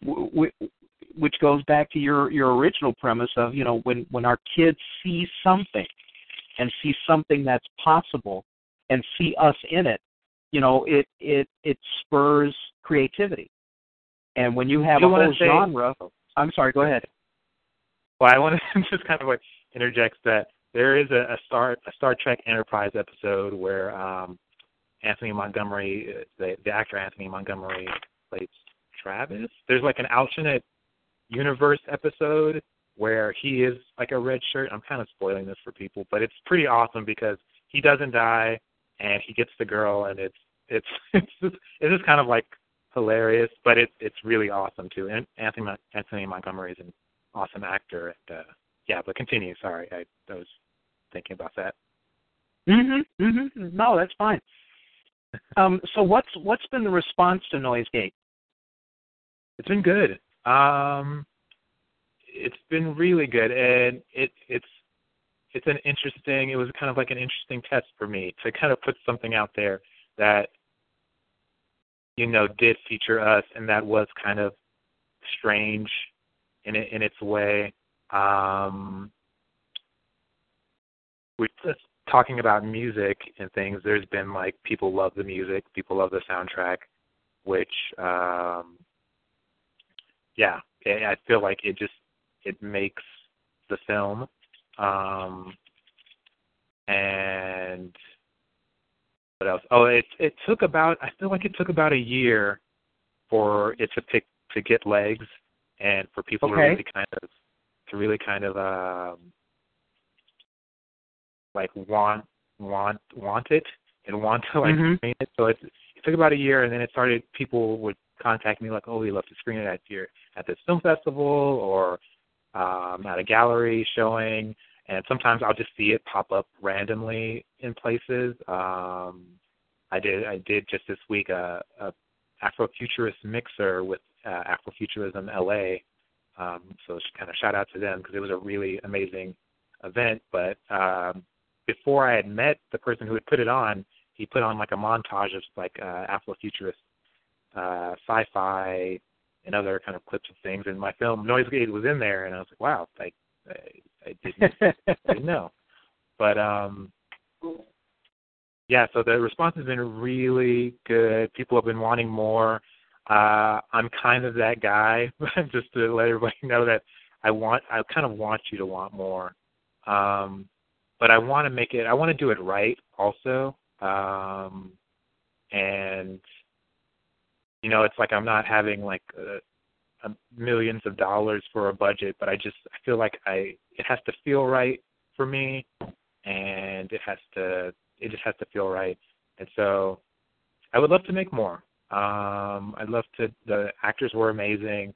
we, which goes back to your your original premise of you know when when our kids see something and see something that's possible and see us in it you know it it it spurs creativity and when you have you a whole say, genre i'm sorry go ahead well i want to just kind of like interject that there is a, a star a star trek enterprise episode where um anthony montgomery the the actor anthony montgomery plays travis there's like an alternate universe episode where he is like a red shirt. I'm kind of spoiling this for people, but it's pretty awesome because he doesn't die and he gets the girl, and it's it's it's just, it's just kind of like hilarious, but it's it's really awesome too. And Anthony Anthony Montgomery is an awesome actor, and uh, yeah. But continue. Sorry, I, I was thinking about that. Mhm. Mhm. No, that's fine. um. So what's what's been the response to Noisegate? It's been good. Um, it's been really good, and it it's it's an interesting. It was kind of like an interesting test for me to kind of put something out there that you know did feature us, and that was kind of strange in in its way. Um, we're just talking about music and things. There's been like people love the music, people love the soundtrack, which um, yeah, I feel like it just it makes the film. Um, and what else? Oh, it it took about I feel like it took about a year for it to pick to get legs and for people okay. to really kind of to really kind of um like want want want it and want to like mm-hmm. screen it. So it it took about a year and then it started people would contact me like, oh, we love to screen it at your at this film festival, or um, at a gallery showing, and sometimes I'll just see it pop up randomly in places. Um, I did I did just this week a, a Afrofuturist mixer with uh, Afrofuturism LA. Um, so kind of shout out to them because it was a really amazing event. But um, before I had met the person who had put it on, he put on like a montage of like uh, Afrofuturist uh, sci-fi and other kind of clips of things. And my film Noisegate was in there, and I was like, wow, I I, I didn't, know. But um, yeah, so the response has been really good. People have been wanting more. Uh, I'm kind of that guy, just to let everybody know that I want, I kind of want you to want more. Um, but I want to make it, I want to do it right also. Um, and, you know, it's like I'm not having like a millions of dollars for a budget, but I just, I feel like I, it has to feel right for me and it has to it just has to feel right. And so I would love to make more. Um, I'd love to. The actors were amazing.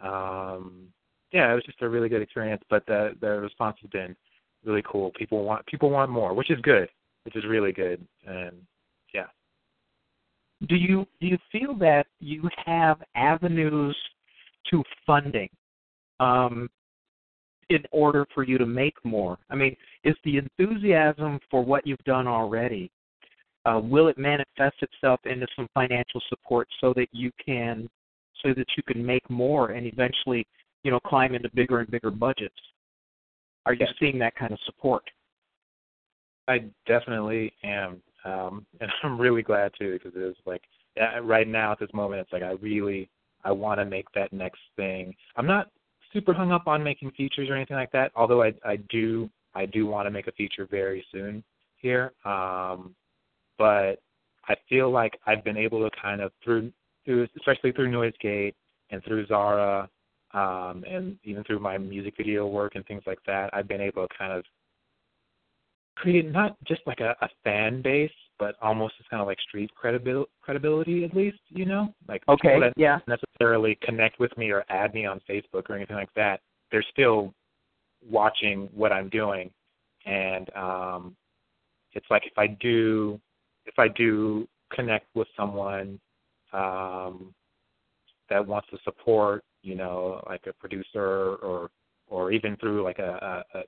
Um, yeah, it was just a really good experience. But the the response has been really cool. People want people want more, which is good, which is really good. And yeah. Do you do you feel that you have avenues to funding um, in order for you to make more? I mean, is the enthusiasm for what you've done already uh, will it manifest itself into some financial support so that you can so that you can make more and eventually you know climb into bigger and bigger budgets? Are you seeing that kind of support? I definitely am um and i'm really glad too because it's like right now at this moment it's like i really i want to make that next thing i'm not super hung up on making features or anything like that although i i do I do want to make a feature very soon here. Um, but I feel like I've been able to kind of through through especially through Noisegate and through Xara um, and even through my music video work and things like that, I've been able to kind of create not just like a, a fan base, but almost it's kind of like street credibil- credibility at least, you know, like okay, people that yeah, necessarily connect with me or add me on Facebook or anything like that. They're still watching what I'm doing, and um, it's like if I do if I do connect with someone um, that wants to support, you know, like a producer or or even through like a, a, a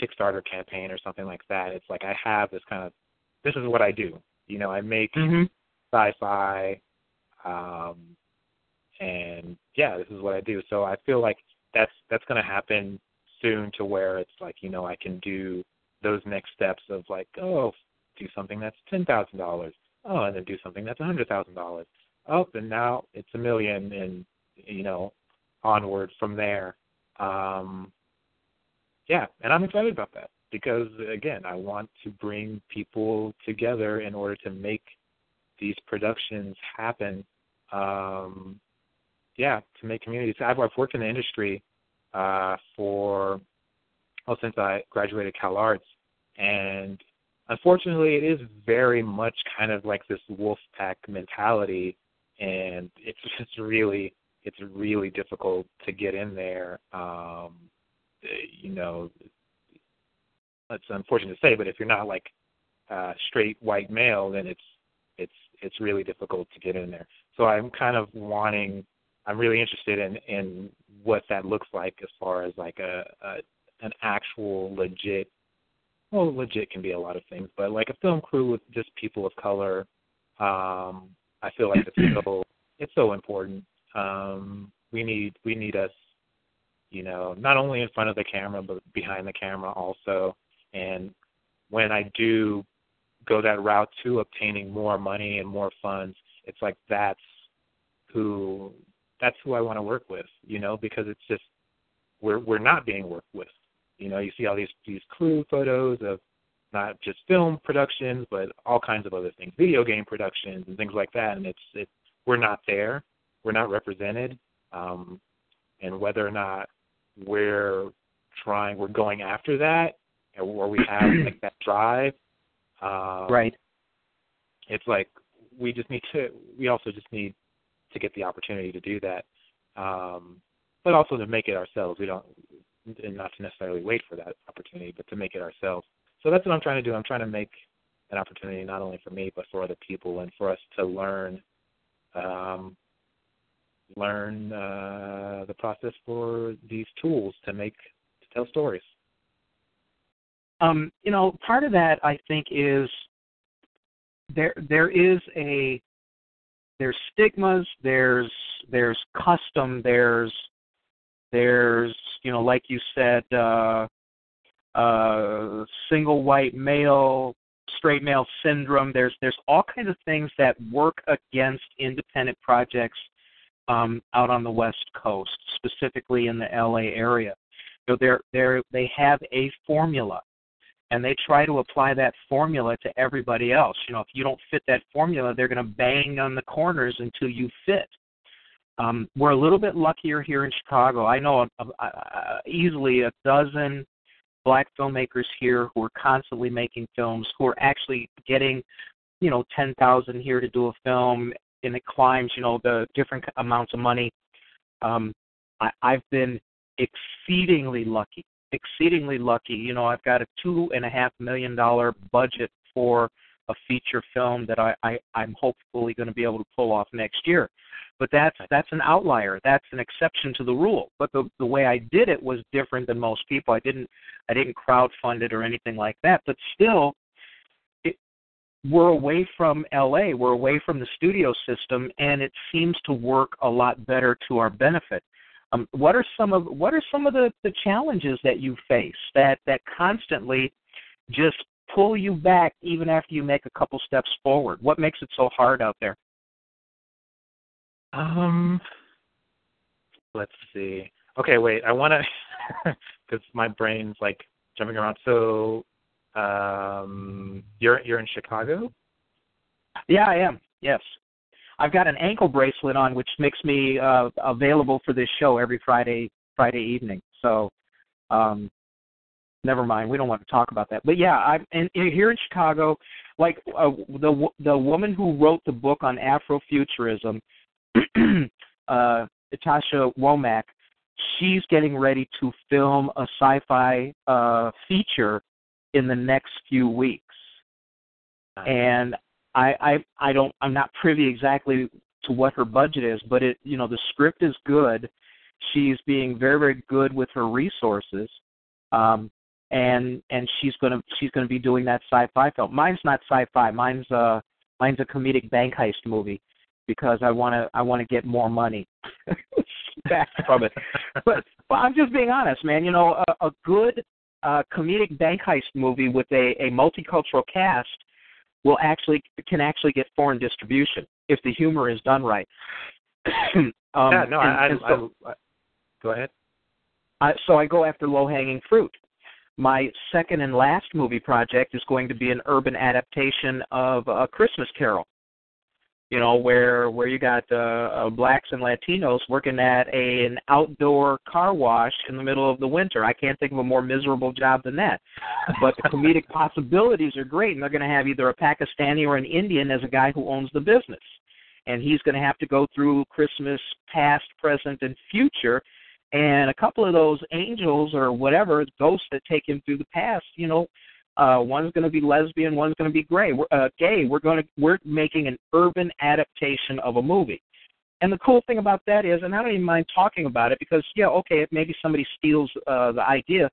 Kickstarter campaign or something like that, it's like I have this kind of this is what I do. You know, I make mm-hmm. sci-fi, um, and yeah, this is what I do. So I feel like that's that's going to happen soon to where it's like you know I can do those next steps of like oh do something that's ten thousand dollars oh and then do something that's a hundred thousand dollars oh and now it's a million and you know onward from there um yeah and i'm excited about that because again i want to bring people together in order to make these productions happen um yeah to make communities i've, I've worked in the industry uh, for well since I graduated CalArts, and unfortunately, it is very much kind of like this wolf pack mentality, and it's just really it's really difficult to get in there. Um, you know, it's unfortunate to say, but if you're not like uh, straight white male, then it's it's it's really difficult to get in there. So I'm kind of wanting I'm really interested in in what that looks like as far as like a, a an actual legit well legit can be a lot of things but like a film crew with just people of color um i feel like it's so it's so important um we need we need us you know not only in front of the camera but behind the camera also and when i do go that route to obtaining more money and more funds it's like that's who that's who I want to work with, you know, because it's just we're we're not being worked with. You know, you see all these these crew photos of not just film productions, but all kinds of other things, video game productions and things like that, and it's it we're not there, we're not represented, um, and whether or not we're trying, we're going after that, or we have like that drive, um, right? It's like we just need to. We also just need to get the opportunity to do that. Um, but also to make it ourselves. We don't, and not to necessarily wait for that opportunity, but to make it ourselves. So that's what I'm trying to do. I'm trying to make an opportunity not only for me but for other people and for us to learn um, learn uh, the process for these tools to make to tell stories. Um, you know, part of that I think is there there is a there's stigmas, there's there's custom, there's there's you know, like you said, uh, uh, single white male, straight male syndrome. There's there's all kinds of things that work against independent projects um, out on the West Coast, specifically in the LA area. So they're they're they have a formula, and they try to apply that formula to everybody else. You know, if you don't fit that formula, they're going to bang on the corners until you fit. Um, we're a little bit luckier here in Chicago. I know uh, uh, easily a dozen black filmmakers here who are constantly making films, who are actually getting, you know, ten thousand here to do a film, and it climbs, you know, the different amounts of money. Um, I, I've been exceedingly lucky, exceedingly lucky. You know, I've got a two and a half million dollar budget for a feature film that I, I I'm hopefully going to be able to pull off next year. But that's that's an outlier. That's an exception to the rule. But the the way I did it was different than most people. I didn't I didn't crowdfund it or anything like that. But still, it, we're away from LA. We're away from the studio system, and it seems to work a lot better to our benefit. Um, what are some of what are some of the, the challenges that you face that that constantly just pull you back even after you make a couple steps forward? What makes it so hard out there? Um, let's see. Okay, wait. I want to because my brain's like jumping around. So, um, you're you're in Chicago? Yeah, I am. Yes. I've got an ankle bracelet on, which makes me uh, available for this show every Friday Friday evening. So, um, never mind. We don't want to talk about that. But yeah, I'm in, in, here in Chicago. Like uh, the the woman who wrote the book on Afrofuturism, uh, Ytasha Womack, she's getting ready to film a sci-fi uh, feature in the next few weeks, and I, I I don't I'm not privy exactly to what her budget is, but it you know the script is good. She's being very very good with her resources, um, and and she's gonna she's gonna be doing that sci-fi film. Mine's not sci-fi. Mine's a mine's a comedic bank heist movie because I want to I want to get more money back from it. But, but I'm just being honest, man. You know, a, a good uh, comedic bank heist movie with a, a multicultural cast will actually can actually get foreign distribution if the humor is done right. um, yeah, no, and, I, and so, I, I, go ahead. I, so I go after low hanging fruit. My second and last movie project is going to be an urban adaptation of A Christmas Carol. You know, where where you got uh, uh, blacks and Latinos working at a, an outdoor car wash in the middle of the winter. I can't think of a more miserable job than that. But the comedic possibilities are great, and they're going to have either a Pakistani or an Indian as a guy who owns the business, and he's going to have to go through Christmas past, present, and future and a couple of those angels or whatever ghosts that take him through the past, you know, uh, one's going to be lesbian, one's going to be gay. We're, uh, gay. We're going to we're making an urban adaptation of a movie. And the cool thing about that is, and I don't even mind talking about it because yeah, okay, maybe somebody steals uh, the idea,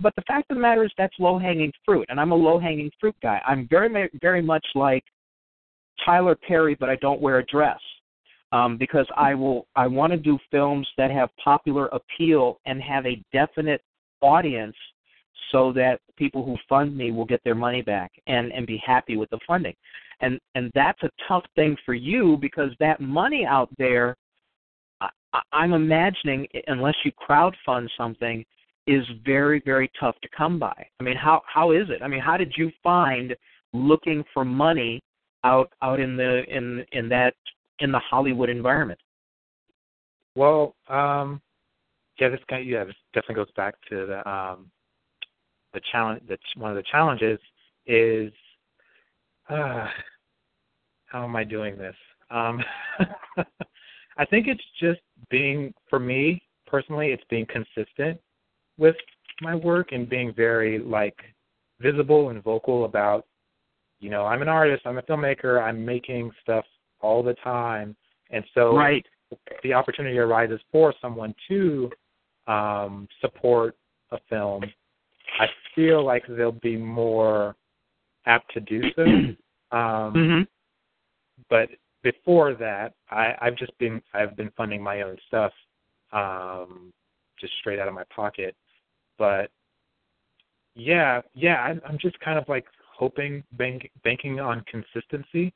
but the fact of the matter is that's low hanging fruit, and I'm a low hanging fruit guy. I'm very very much like Tyler Perry, but I don't wear a dress um, because I will I want to do films that have popular appeal and have a definite audience so that people who fund me will get their money back and and be happy with the funding. And and that's a tough thing for you because that money out there I, i'm imagining unless you crowd fund something is very very tough to come by. I mean how how is it? I mean how did you find looking for money out out in the in in that in the hollywood environment? Well um yeah this guy yeah this definitely goes back to the um the challenge that one of the challenges is uh, how am I doing this? Um, I think it's just being for me personally, it's being consistent with my work and being very like visible and vocal about, you know, I'm an artist, I'm a filmmaker, I'm making stuff all the time, and so right. the opportunity arises for someone to um, support a film. I feel like they'll be more apt to do so. Um, mm-hmm. But before that, I, I've just been I've been funding my own stuff, um, just straight out of my pocket. But yeah, yeah, I'm, I'm just kind of like hoping bank, banking on consistency,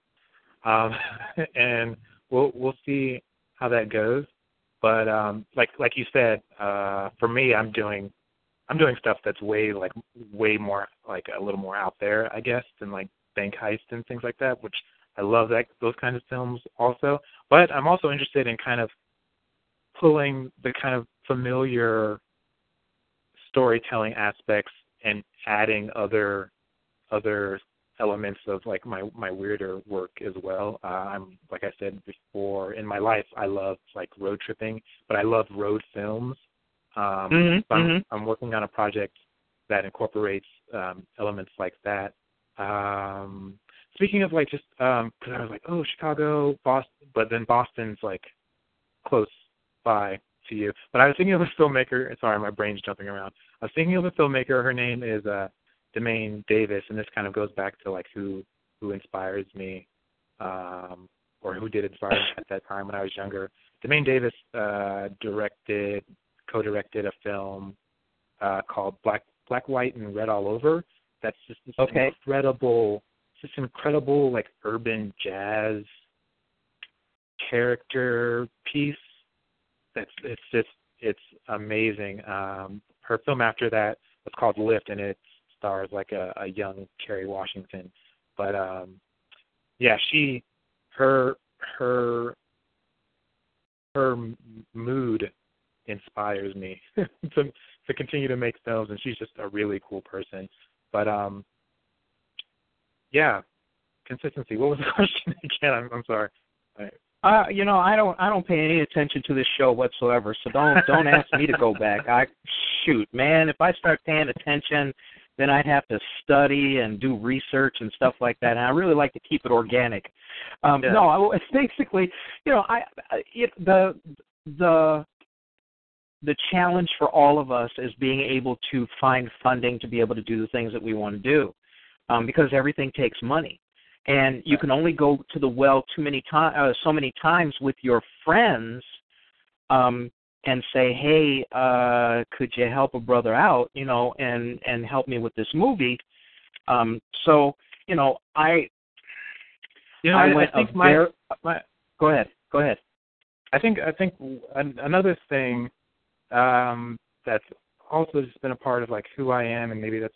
um, and we'll we'll see how that goes. But um, like like you said, uh, for me, I'm doing I'm doing stuff that's way like way more like a little more out there, I guess, than like bank heist and things like that, which I love that those kinds of films also. But I'm also interested in kind of pulling the kind of familiar storytelling aspects and adding other other elements of like my my weirder work as well. Uh, I'm like I said before in my life, I love like road tripping, but I love road films. Um, mm-hmm, so I'm, mm-hmm. I'm working on a project that incorporates um, elements like that. Um, speaking of like just because um, I was like, oh, Chicago, Boston, but then Boston's like close by to you. But I was thinking of a filmmaker. Sorry, my brain's jumping around. I was thinking of a filmmaker. Her name is uh, DeMane Davis, and this kind of goes back to like who who inspires me, um, or who did inspire me at that time when I was younger. DeMane Davis uh, directed, co-directed a film uh, called Black Black, White, and Red All Over. That's just this okay. incredible, this incredible like urban jazz character piece. That's it's just it's amazing. Um, her film after that was called Lift, and it stars like a, a young Kerry Washington. But um, yeah, she her her her mood inspires me to to continue to make films, and she's just a really cool person. But um, yeah, consistency. What was the question again? I'm, I'm sorry. Uh, you know, I don't I don't pay any attention to this show whatsoever, so don't don't ask me to go back. I shoot, man, if I start paying attention, then I'd have to study and do research and stuff like that. And I really like to keep it organic. Um yeah. no, it's basically, you know, I it, the the the challenge for all of us is being able to find funding to be able to do the things that we want to do. Um because everything takes money and you can only go to the well too many times, uh, so many times with your friends, um, and say, "Hey, uh, could you help a brother out? You know, and and help me with this movie." Um, so, you know, I, you know, I, I think my, very, my go ahead, go ahead. I think I think another thing um, that's also just been a part of like who I am, and maybe that's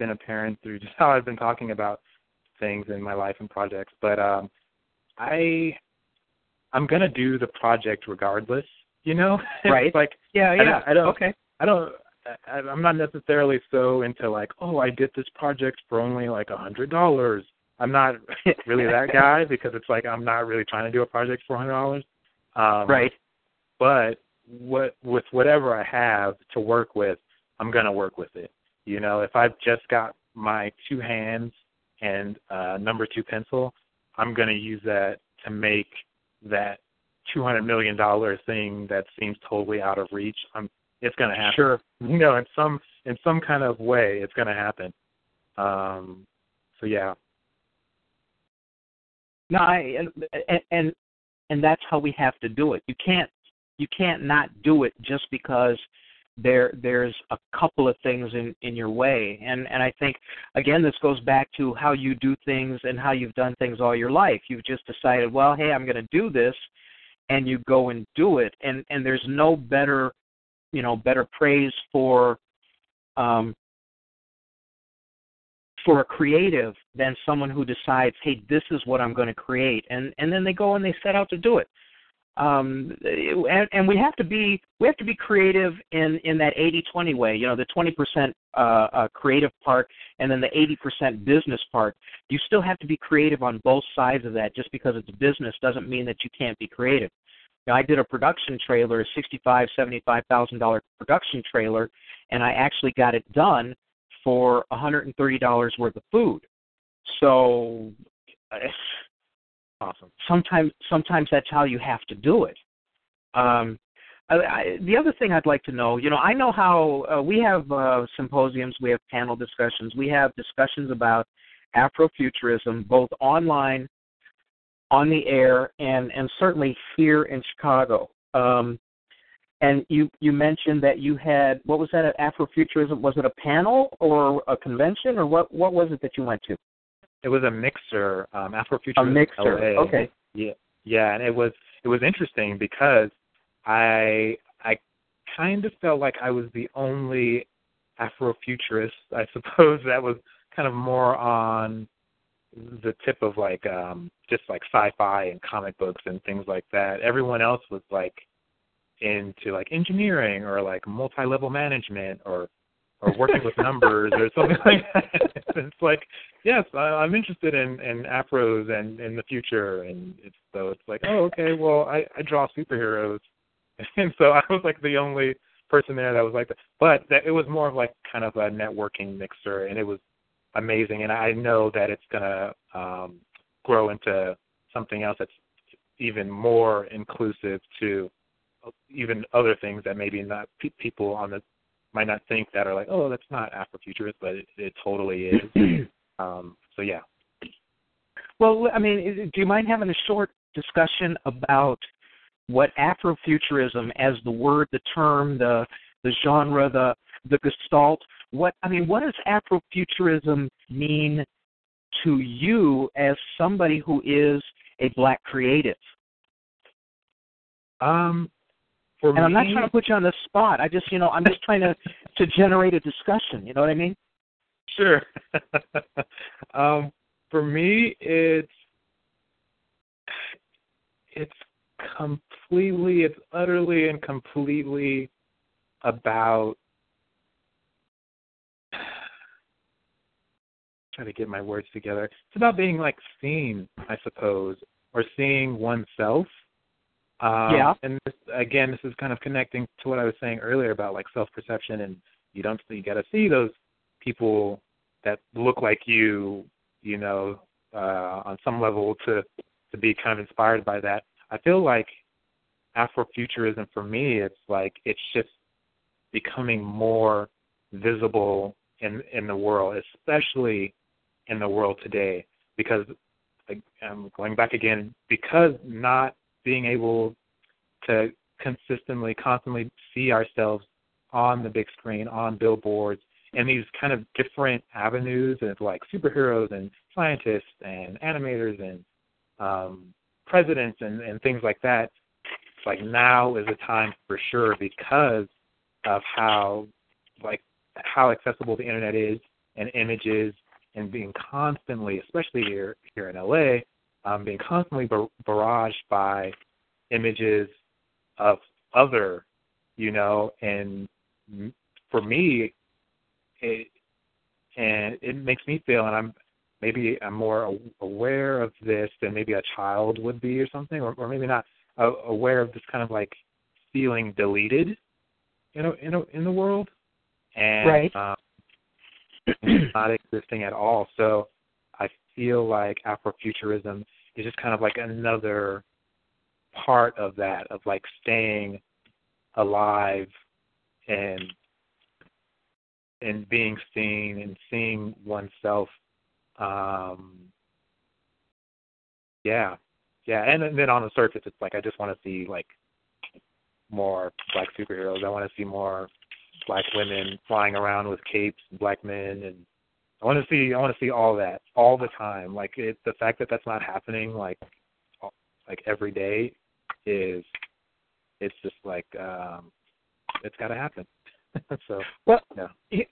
been apparent through just how I've been talking about things in my life and projects. But um I I'm gonna do the project regardless, you know? Right. like yeah, yeah. I don't, I don't okay. I don't I, I'm not necessarily so into like, oh, I did this project for only like a hundred dollars. I'm not really that guy because it's like I'm not really trying to do a project for a hundred dollars. Um right. But what with whatever I have to work with, I'm gonna work with it. You know, if I've just got my two hands and uh, number two pencil, I'm going to use that to make that two hundred million dollar thing that seems totally out of reach. I'm, it's going to happen. Sure. You know, in some in some kind of way, it's going to happen. Um, so yeah. No, I and, and and that's how we have to do it. You can't you can't not do it just because there there's a couple of things in in your way. And and i think again this goes back to how you do things and how you've done things all your life. You've just decided well hey i'm going to do this and you go and do it. And and there's no better you know better praise for um for a creative than someone who decides hey this is what i'm going to create. And and then they go and they set out to do it um, and, and we have to be we have to be creative in in that 80-20 way. You know, the 20% uh, uh, creative part and then the 80% business part. You still have to be creative on both sides of that. Just because it's business doesn't mean that you can't be creative. know, I did a production trailer, a sixty-five, seventy-five thousand dollar production trailer, and I actually got it done for a hundred and thirty dollars worth of food. So, awesome. Sometimes, sometimes that's how you have to do it. Um, I, I, the other thing I'd like to know, you know, I know how uh, we have uh, symposiums, we have panel discussions, we have discussions about Afrofuturism, both online, on the air, and and certainly here in Chicago. Um, and you you mentioned that you had what was that at Afrofuturism? Was it a panel or a convention or what what was it that you went to? It was a mixer, um, Afrofuturism. A mixer. LA. Okay. Yeah, yeah, and it was it was interesting because I I kind of felt like I was the only Afrofuturist, I suppose, that was kind of more on the tip of like um just like sci-fi and comic books and things like that. Everyone else was like into like engineering or like multi-level management or or working with numbers or something like that. it's like, yes, I, I'm interested in in afros and in the future, and it's so it's like, oh, okay, well, I I draw superheroes, and so I was like the only person there that was like that. But that it was more of like kind of a networking mixer, and it was amazing. And I know that it's gonna um, grow into something else that's even more inclusive to even other things that maybe not pe- people on the might not think that are like, oh, that's not Afrofuturist, but it, it totally is. um, so yeah. Well, I mean, do you mind having a short discussion about what Afrofuturism, as the word, the term, the the genre, the the gestalt, what I mean, what does Afrofuturism mean to you as somebody who is a black creative? Um, for and me, I'm not trying to put you on the spot. I just, you know, I'm just trying to to generate a discussion. You know what I mean? Sure. um, for me, it's it's completely, it's utterly and completely about. trying to get my words together. It's about being like seen, I suppose, or seeing oneself um, yeah. And this, again, this is kind of connecting to what I was saying earlier about like self-perception, and you don't you got to see those people that look like you, you know, uh, on some level to to be kind of inspired by that. I feel like Afrofuturism for me, it's like it's just becoming more visible in in the world, especially in the world today, because I'm going back again because not being able to consistently, constantly see ourselves on the big screen, on billboards, and these kind of different avenues of like superheroes and scientists and animators and um, presidents and, and things like that. It's like now is the time for sure because of how like how accessible the internet is and images and being constantly, especially here here in LA, um, being constantly bar- barraged by images of other, you know, and for me, it and it makes me feel, and I'm maybe I'm more aware of this than maybe a child would be or something, or, or maybe not aware of this kind of like feeling deleted, you know, in a, in the world, and right. um, not existing at all. So feel like Afrofuturism is just kind of like another part of that of like staying alive and and being seen and seeing oneself um yeah yeah and, and then on the surface it's like i just want to see like more black superheroes. I want to see more black women flying around with capes and black men and i want to see i want to see all that all the time like it the fact that that's not happening like like every day is it's just like um it's got to happen. so well, yeah.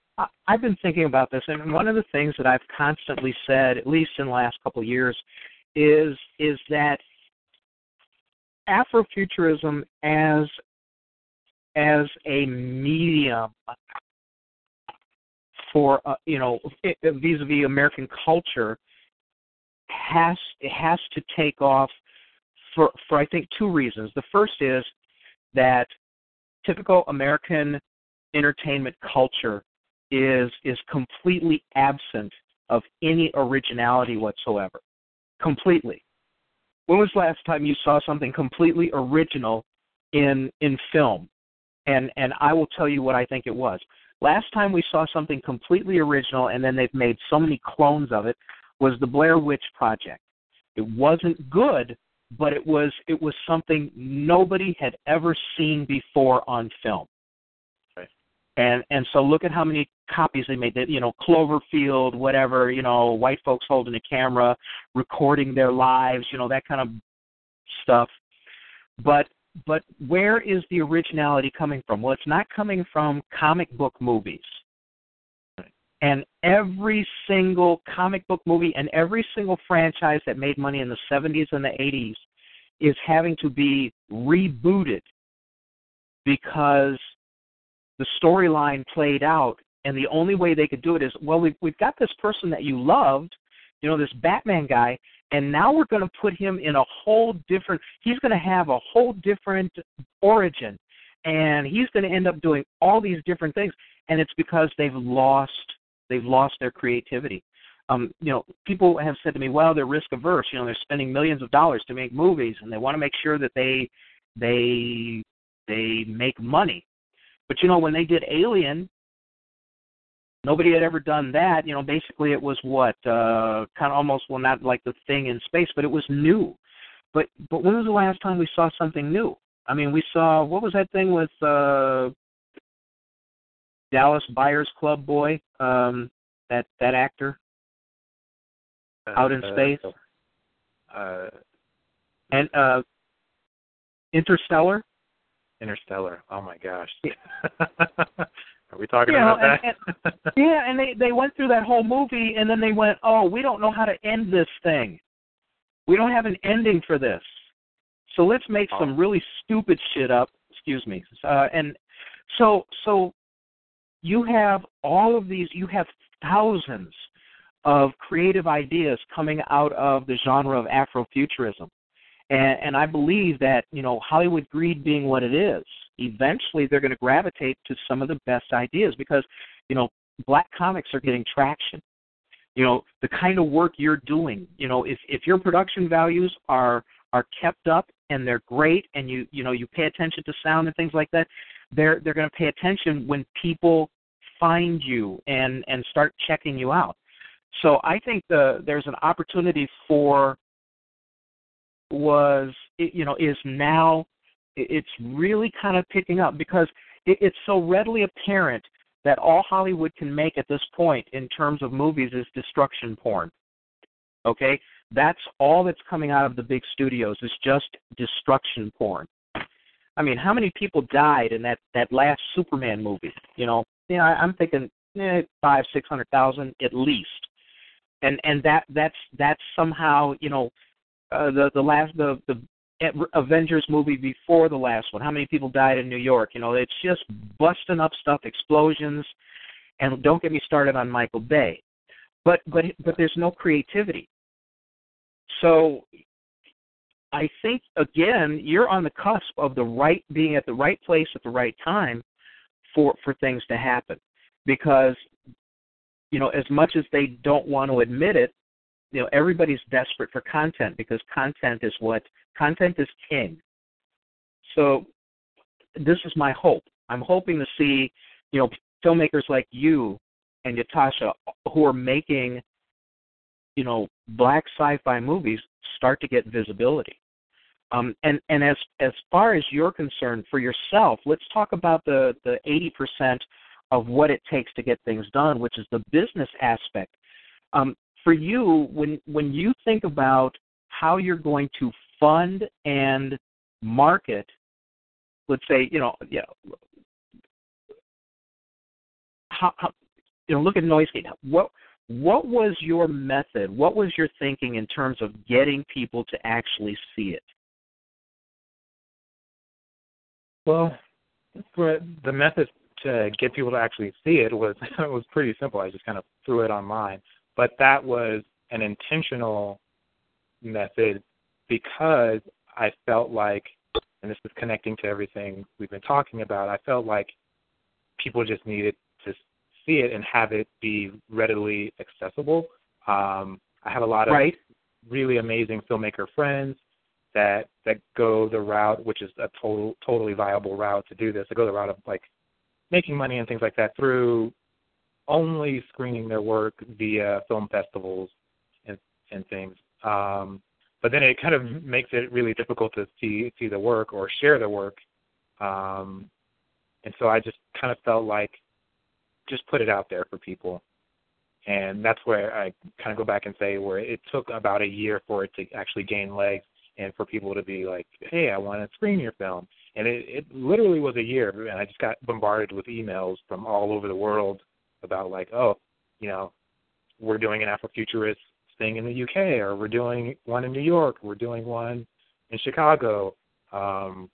I've been thinking about this, and one of the things that I've constantly said, at least in the last couple of years, is is that Afrofuturism as as a medium for uh, you know vis-a-vis American culture has it has to take off for for I think two reasons. The first is that typical American entertainment culture is is completely absent of any originality whatsoever. Completely. When was the last time you saw something completely original in in film? And and I will tell you what I think it was. Last time we saw something completely original and then they've made so many clones of it was the Blair Witch Project. It wasn't good, but it was it was something nobody had ever seen before on film. Right. And and so look at how many copies they made. That you know Cloverfield, whatever you know, white folks holding a camera, recording their lives, you know that kind of stuff. But but where is the originality coming from? Well, it's not coming from comic book movies. And every single comic book movie and every single franchise that made money in the 70s and the 80s is having to be rebooted because the storyline played out and the only way they could do it is well we've we've got this person that you loved you know this batman guy and now we're going to put him in a whole different he's going to have a whole different origin. And he's going to end up doing all these different things. And it's because they've lost they've lost their creativity. Um you know people have said to me well they're risk averse you know they're spending millions of dollars to make movies and they want to make sure that they they they make money. But you know when they did alien nobody had ever done that. You know basically it was what uh kind of almost well not like the thing in space but it was new. But but when was the last time we saw something new? I mean we saw what was that thing with uh dallas buyers club boy um that that actor? Out in uh, space? Uh, and uh interstellar? Interstellar. Oh my gosh. Are we talking You know, about and- that? Yeah, and they they went through that whole movie, and then they went, "Oh, we don't know how to end this thing. We don't have an ending for this. So let's make some really stupid shit up." Excuse me. Uh, and so so you have all of these. You have thousands of creative ideas coming out of the genre of Afrofuturism. And, and I believe that you know Hollywood greed being what it is, eventually they're going to gravitate to some of the best ideas because you know black comics are getting traction. You know the kind of work you're doing. You know if if your production values are are kept up and they're great, and you you know you pay attention to sound and things like that, they're they're going to pay attention when people find you and and start checking you out. So I think the there's an opportunity for was you know is now it's really kind of picking up because it, it's so readily apparent that all Hollywood can make at this point in terms of movies is destruction porn. Okay, that's all that's coming out of the big studios is just destruction porn. I mean, how many people died in that that last Superman movie? You know, yeah, I'm thinking eh, five, six hundred thousand at least, and and that that's that's somehow you know uh, the the last the the Avengers movie before the last one. How many people died in New York? You know, it's just busting up stuff, explosions, and don't get me started on Michael Bay. But but but there's no creativity. So I think again, you're on the cusp of the right being at the right place at the right time for for things to happen. Because you know, as much as they don't want to admit it, you know everybody's desperate for content because content is what content is king. So this is my hope. I'm hoping to see you know filmmakers like you and Ytasha who are making you know black sci-fi movies start to get visibility. Um, and and as as far as you're concerned for yourself let's talk about the the 80% of what it takes to get things done which is the business aspect. Um, for you when when you think about how you're going to fund and market let's say you know you know how, how you know look at noisegate what what was your method? What was your thinking in terms of getting people to actually see it? Well the method to get people to actually see it was it was pretty simple. I just kind of threw it online but that was an intentional method because I felt like, and this is connecting to everything we've been talking about. I felt like people just needed to see it and have it be readily accessible. Um, I have a lot of right. really amazing filmmaker friends that that go the route, which is a total totally viable route to do this. They go the route of like making money and things like that through only screening their work via film festivals and and things. Um, but then it kind of makes it really difficult to see see the work or share the work. Um, and so I just kind of felt like just put it out there for people. And that's where I kind of go back and say where it took about a year for it to actually gain legs and for people to be like, "Hey, I want to screen your film." And it, it literally was a year, and I just got bombarded with emails from all over the world about like, "Oh, you know, we're doing an Afrofuturist thing in the UK, or we're doing one in New York, we're doing one in Chicago." Um,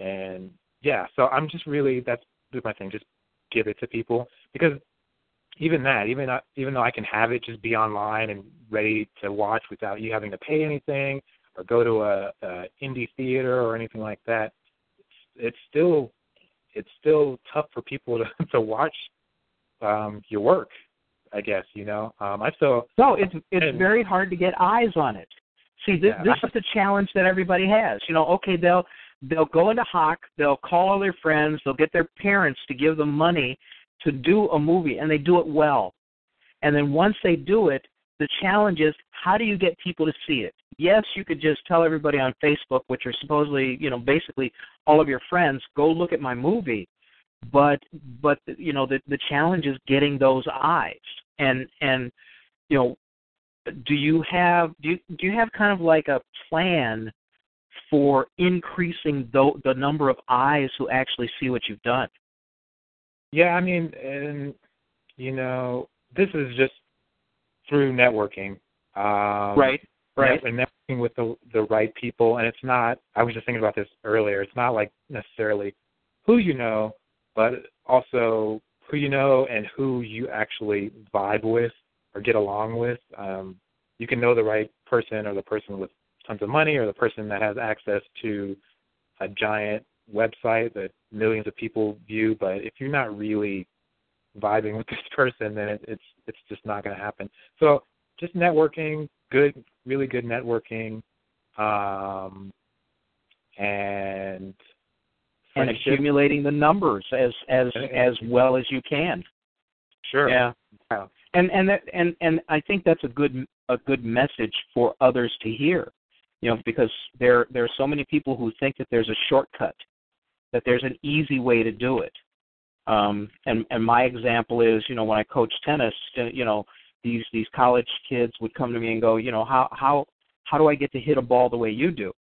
and yeah, so I'm just really that's my thing. Just give it to people because even that, even even though I can have it just be online and ready to watch without you having to pay anything or go to a, a indie theater or anything like that, it's, it's still it's still tough for people to to watch um your work. I guess you know. Um, I still no. It's it's and, very hard to get eyes on it. See, this, yeah, this is the challenge that everybody has. You know, okay, they'll they'll go into Hawk, they'll call all their friends, they'll get their parents to give them money to do a movie, and they do it well. And then once they do it, the challenge is how do you get people to see it? Yes, you could just tell everybody on Facebook, which are supposedly, you know, basically all of your friends, go look at my movie. But but you know the the challenge is getting those eyes. And and you know, do you have do you do you have kind of like a plan for increasing the the number of eyes who actually see what you've done? Yeah, I mean, and you know, this is just through networking. Um, right. Right. And networking with the the right people, and it's not. I was just thinking about this earlier. It's not like necessarily who you know, but also who you know and who you actually vibe with or get along with. Um, you can know the right person or the person with tons of money or the person that has access to a giant website that millions of people view, but if you're not really vibing with this person, then it, it's it's just not going to happen. So just networking, good, really good networking, um, and and accumulating the numbers as as as well as you can. Sure. Yeah. yeah. And and that and and I think that's a good a good message for others to hear. You know, because there there are so many people who think that there's a shortcut that there's an easy way to do it. Um, and and my example is, you know, when I coach tennis, uh, you know, these these college kids would come to me and go, you know, how how how do I get to hit a ball the way you do?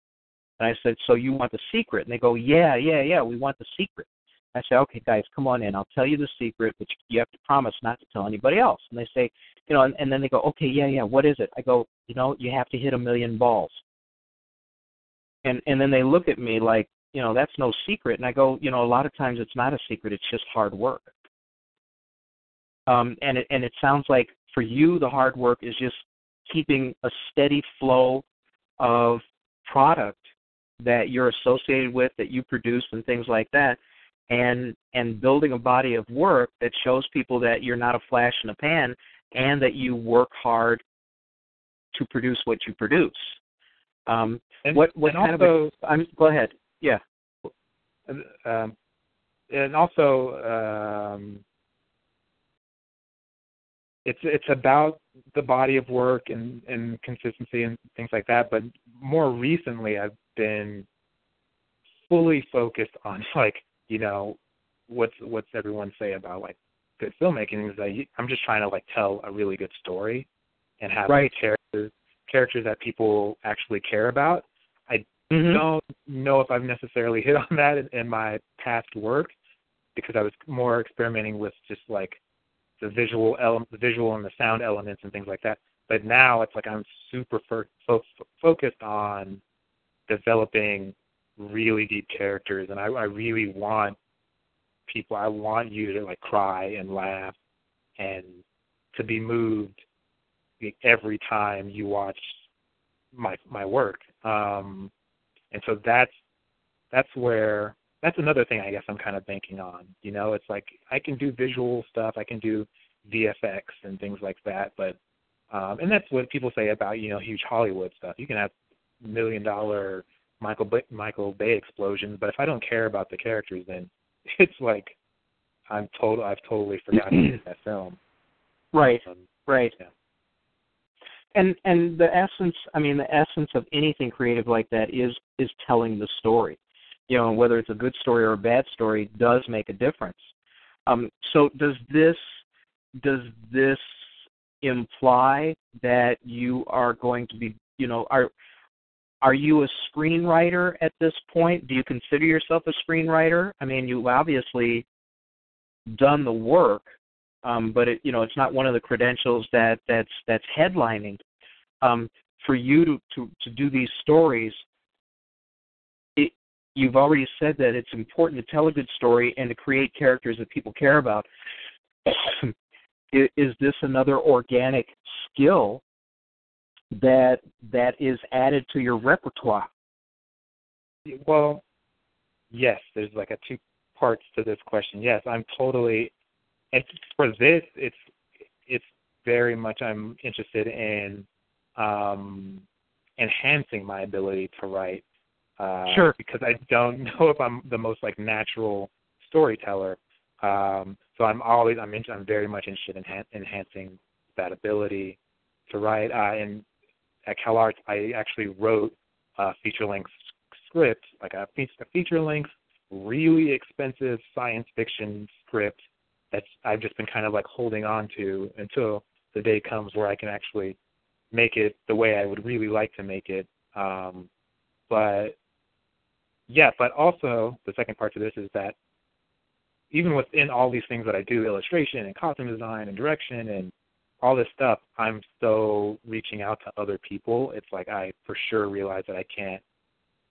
And I said, so you want the secret? And they go, yeah, yeah, yeah, we want the secret. I say, okay, guys, come on in. I'll tell you the secret, but you have to promise not to tell anybody else. And they say, you know, and, and then they go, okay, yeah, yeah, what is it? I go, you know, you have to hit a million balls. And and then they look at me like, you know that's no secret and i go you know a lot of times it's not a secret it's just hard work um and it and it sounds like for you the hard work is just keeping a steady flow of product that you're associated with that you produce and things like that and and building a body of work that shows people that you're not a flash in a pan and that you work hard to produce what you produce um and, what what and kind also, of a, go ahead yeah. Um, and also, um, it's it's about the body of work and and consistency and things like that. But more recently, I've been fully focused on like you know what's what's everyone say about like good filmmaking is that I'm just trying to like tell a really good story and have right. characters characters that people actually care about. I Mm-hmm. Don't know if I've necessarily hit on that in, in my past work because I was more experimenting with just like the visual element, the visual and the sound elements and things like that. But now it's like I'm super fo- fo- focused on developing really deep characters, and I, I really want people. I want you to like cry and laugh and to be moved every time you watch my my work. Um, and so that's that's where that's another thing I guess I'm kind of banking on. You know, it's like I can do visual stuff, I can do VFX and things like that, but um, and that's what people say about you know huge Hollywood stuff. You can have million dollar Michael Bay, Michael Bay explosions, but if I don't care about the characters, then it's like I'm total I've totally forgotten that film. Right. Um, right. Yeah. And and the essence, I mean, the essence of anything creative like that is is telling the story. You know, whether it's a good story or a bad story does make a difference. Um, so does this does this imply that you are going to be, you know, are are you a screenwriter at this point? Do you consider yourself a screenwriter? I mean, you've obviously done the work, um, but it, you know, it's not one of the credentials that that's that's headlining. Um, for you to, to to do these stories, it, you've already said that it's important to tell a good story and to create characters that people care about. is this another organic skill that that is added to your repertoire? Well, yes. There's like a two parts to this question. Yes, I'm totally. And for this, it's it's very much I'm interested in um, enhancing my ability to write. Uh, sure. Because I don't know if I'm the most like natural storyteller. Um, so I'm always I'm in, I'm very much interested in ha- enhancing that ability to write. Uh, and at CalArts, I actually wrote a feature-length script, like a, a feature-length, really expensive science fiction script that I've just been kind of like holding on to until the day comes where I can actually make it the way I would really like to make it. Um, but yeah, but also the second part to this is that even within all these things that I do, illustration and costume design and direction and all this stuff, I'm so reaching out to other people. It's like I for sure realize that I can't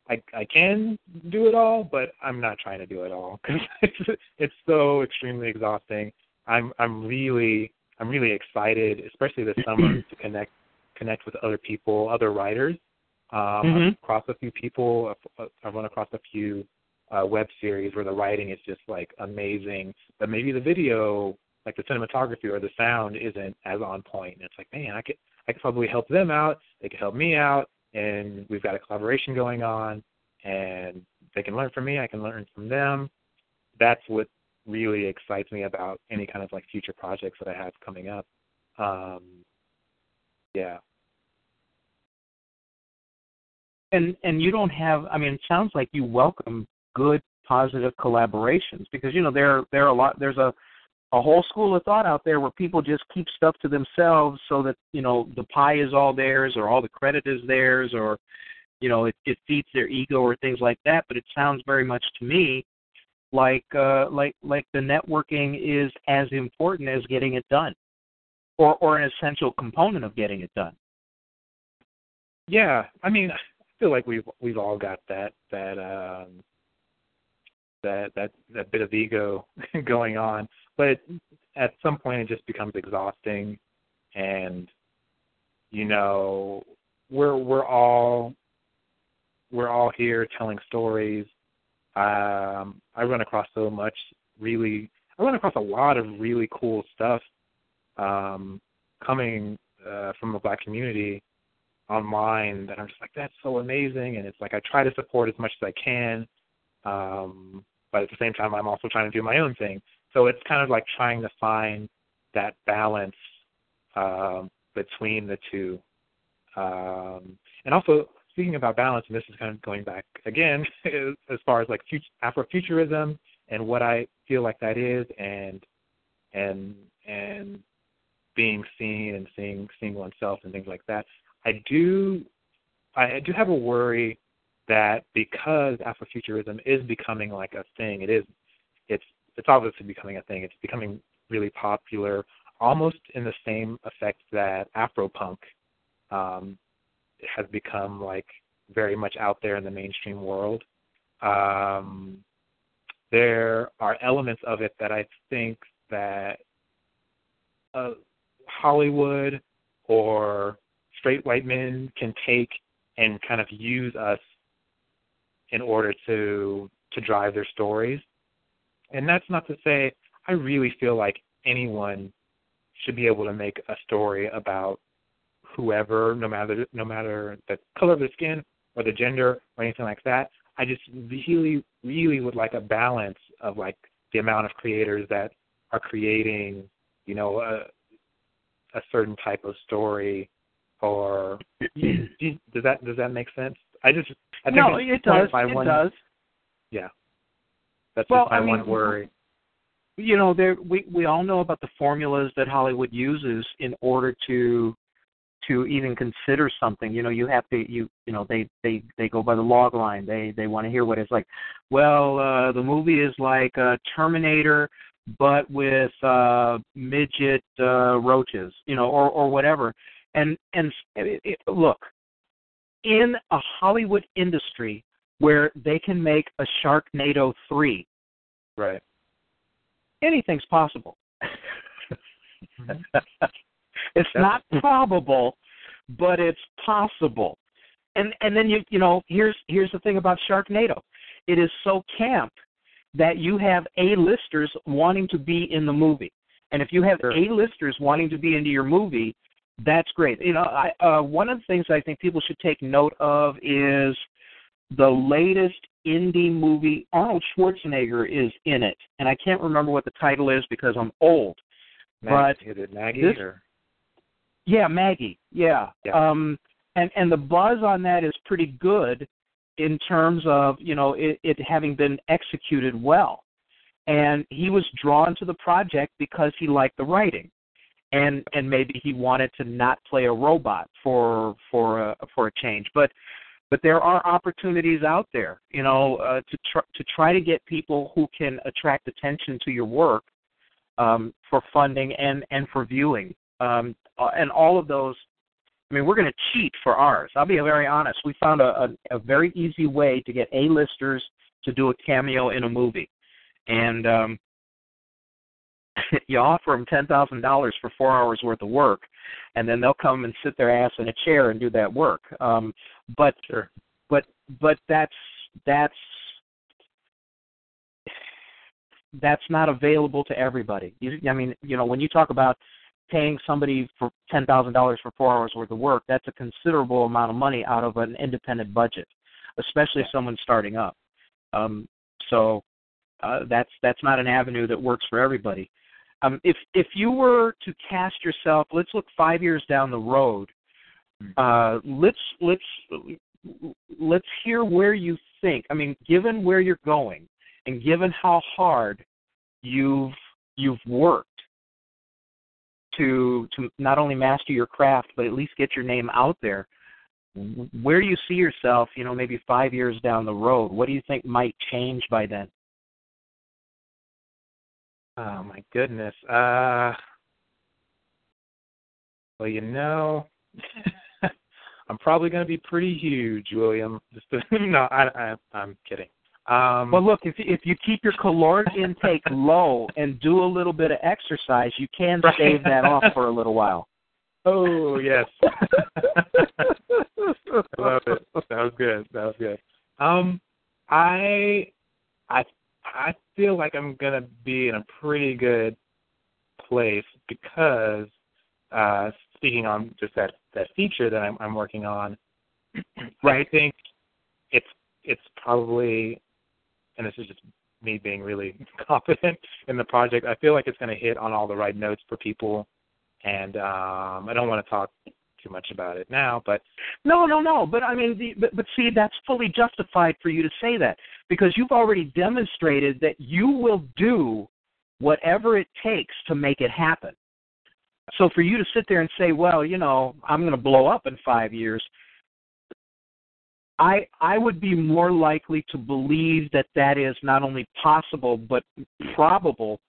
I I can do it all, but I'm not trying to do it all because it's it's so extremely exhausting. I'm I'm really I'm really excited, especially this summer, to connect connect with other people, other writers. Um, mm-hmm. across a few people. I've run across a few uh, web series where the writing is just like amazing, but maybe the video, like the cinematography or the sound, isn't as on point. And it's like, man, I could I could probably help them out. They could help me out, and we've got a collaboration going on, and they can learn from me. I can learn from them. That's what really excites me about any kind of like future projects that I have coming up. Um, yeah. And and you don't have. I mean, it sounds like you welcome good positive collaborations because you know there there are a lot there's a a whole school of thought out there where people just keep stuff to themselves so that you know the pie is all theirs or all the credit is theirs or you know it, it feeds their ego or things like that. But it sounds very much to me like uh like like the networking is as important as getting it done or or an essential component of getting it done. Yeah. I mean i feel like we've we've all got that that um that that that bit of ego going on. But at some point, it just becomes exhausting, and you know, we're we're all we're all here telling stories. Um, I run across so much really. I run across a lot of really cool stuff um, coming uh, from the black community online that I'm just like, that's so amazing. And it's like I try to support as much as I can. Um, but at the same time I'm also trying to do my own thing. So it's kind of like trying to find that balance um, between the two. Um, and also speaking about balance, and this is kind of going back again as far as like Afrofuturism and what I feel like that is, and and and being seen and seeing seeing oneself and things like that. I do I do have a worry that because Afrofuturism is becoming like a thing, it is it's it's obviously becoming a thing. It's becoming really popular, almost in the same effect that Afropunk um, has become like very much out there in the mainstream world. Um, there are elements of it that I think that uh, Hollywood or straight white men can take and kind of use us in order to to drive their stories. And that's not to say I really feel like anyone should be able to make a story about whoever, no matter no matter the color of the skin or the gender or anything like that. I just really, really would like a balance of like the amount of creators that are creating, you know, a, a certain type of story. Or does that does that make sense? I just I think no, it does. it one, does. Yeah, that's well, my I mean, one worry. You know, there we we all know about the formulas that Hollywood uses in order to to even consider something you know you have to you you know they they they go by the log line they they want to hear what it's like well uh the movie is like uh terminator but with uh midget uh roaches you know or or whatever and and it, it, look in a hollywood industry where they can make a sharknado 3 right anything's possible. It's not probable, but it's possible. And and then you you know here's here's the thing about Sharknado, it is so camp that you have A-listers wanting to be in the movie, and if you have sure. A-listers wanting to be into your movie, that's great. You know, I, uh, one of the things I think people should take note of is the latest indie movie. Arnold Schwarzenegger is in it, and I can't remember what the title is because I'm old. Maggie, but is it Maggie this, or? Yeah, Maggie. Yeah. yeah. Um and and the buzz on that is pretty good in terms of, you know, it, it having been executed well. And he was drawn to the project because he liked the writing. And and maybe he wanted to not play a robot for for a for a change. But but there are opportunities out there, you know, uh, to try to try to get people who can attract attention to your work um, for funding and and for viewing. Um, uh, and all of those. I mean, we're going to cheat for ours. I'll be very honest. We found a, a, a very easy way to get A-listers to do a cameo in a movie, and um, you offer them ten thousand dollars for four hours worth of work, and then they'll come and sit their ass in a chair and do that work. Um, but sure. but but that's that's that's not available to everybody. You, I mean, you know, when you talk about paying somebody for ten thousand dollars for four hours worth of work, that's a considerable amount of money out of an independent budget, especially if someone's starting up. Um, so uh, that's that's not an avenue that works for everybody. Um, if if you were to cast yourself, let's look five years down the road. Hmm. Uh, let's let's let's hear where you think. I mean, given where you're going, and given how hard you've you've worked to to not only master your craft but at least get your name out there where do you see yourself you know maybe five years down the road what do you think might change by then oh my goodness uh well you know i'm probably going to be pretty huge william just to, no i i i'm kidding um, well, look, if if you keep your caloric intake low and do a little bit of exercise, you can right. stave that off for a little while. Oh yes, I love it. That was good. That was good. Um, I, I, I feel like I'm gonna be in a pretty good place because, uh, speaking on just that that feature that I'm, I'm working on, right. I think it's it's probably and this is just me being really confident in the project. I feel like it's going to hit on all the right notes for people, and um, I don't want to talk too much about it now, but no, no, no. But I mean, the, but, but see, that's fully justified for you to say that because you've already demonstrated that you will do whatever it takes to make it happen. So for you to sit there and say, well, you know, I'm going to blow up in five years, I I would be more likely to believe that that is not only possible but probable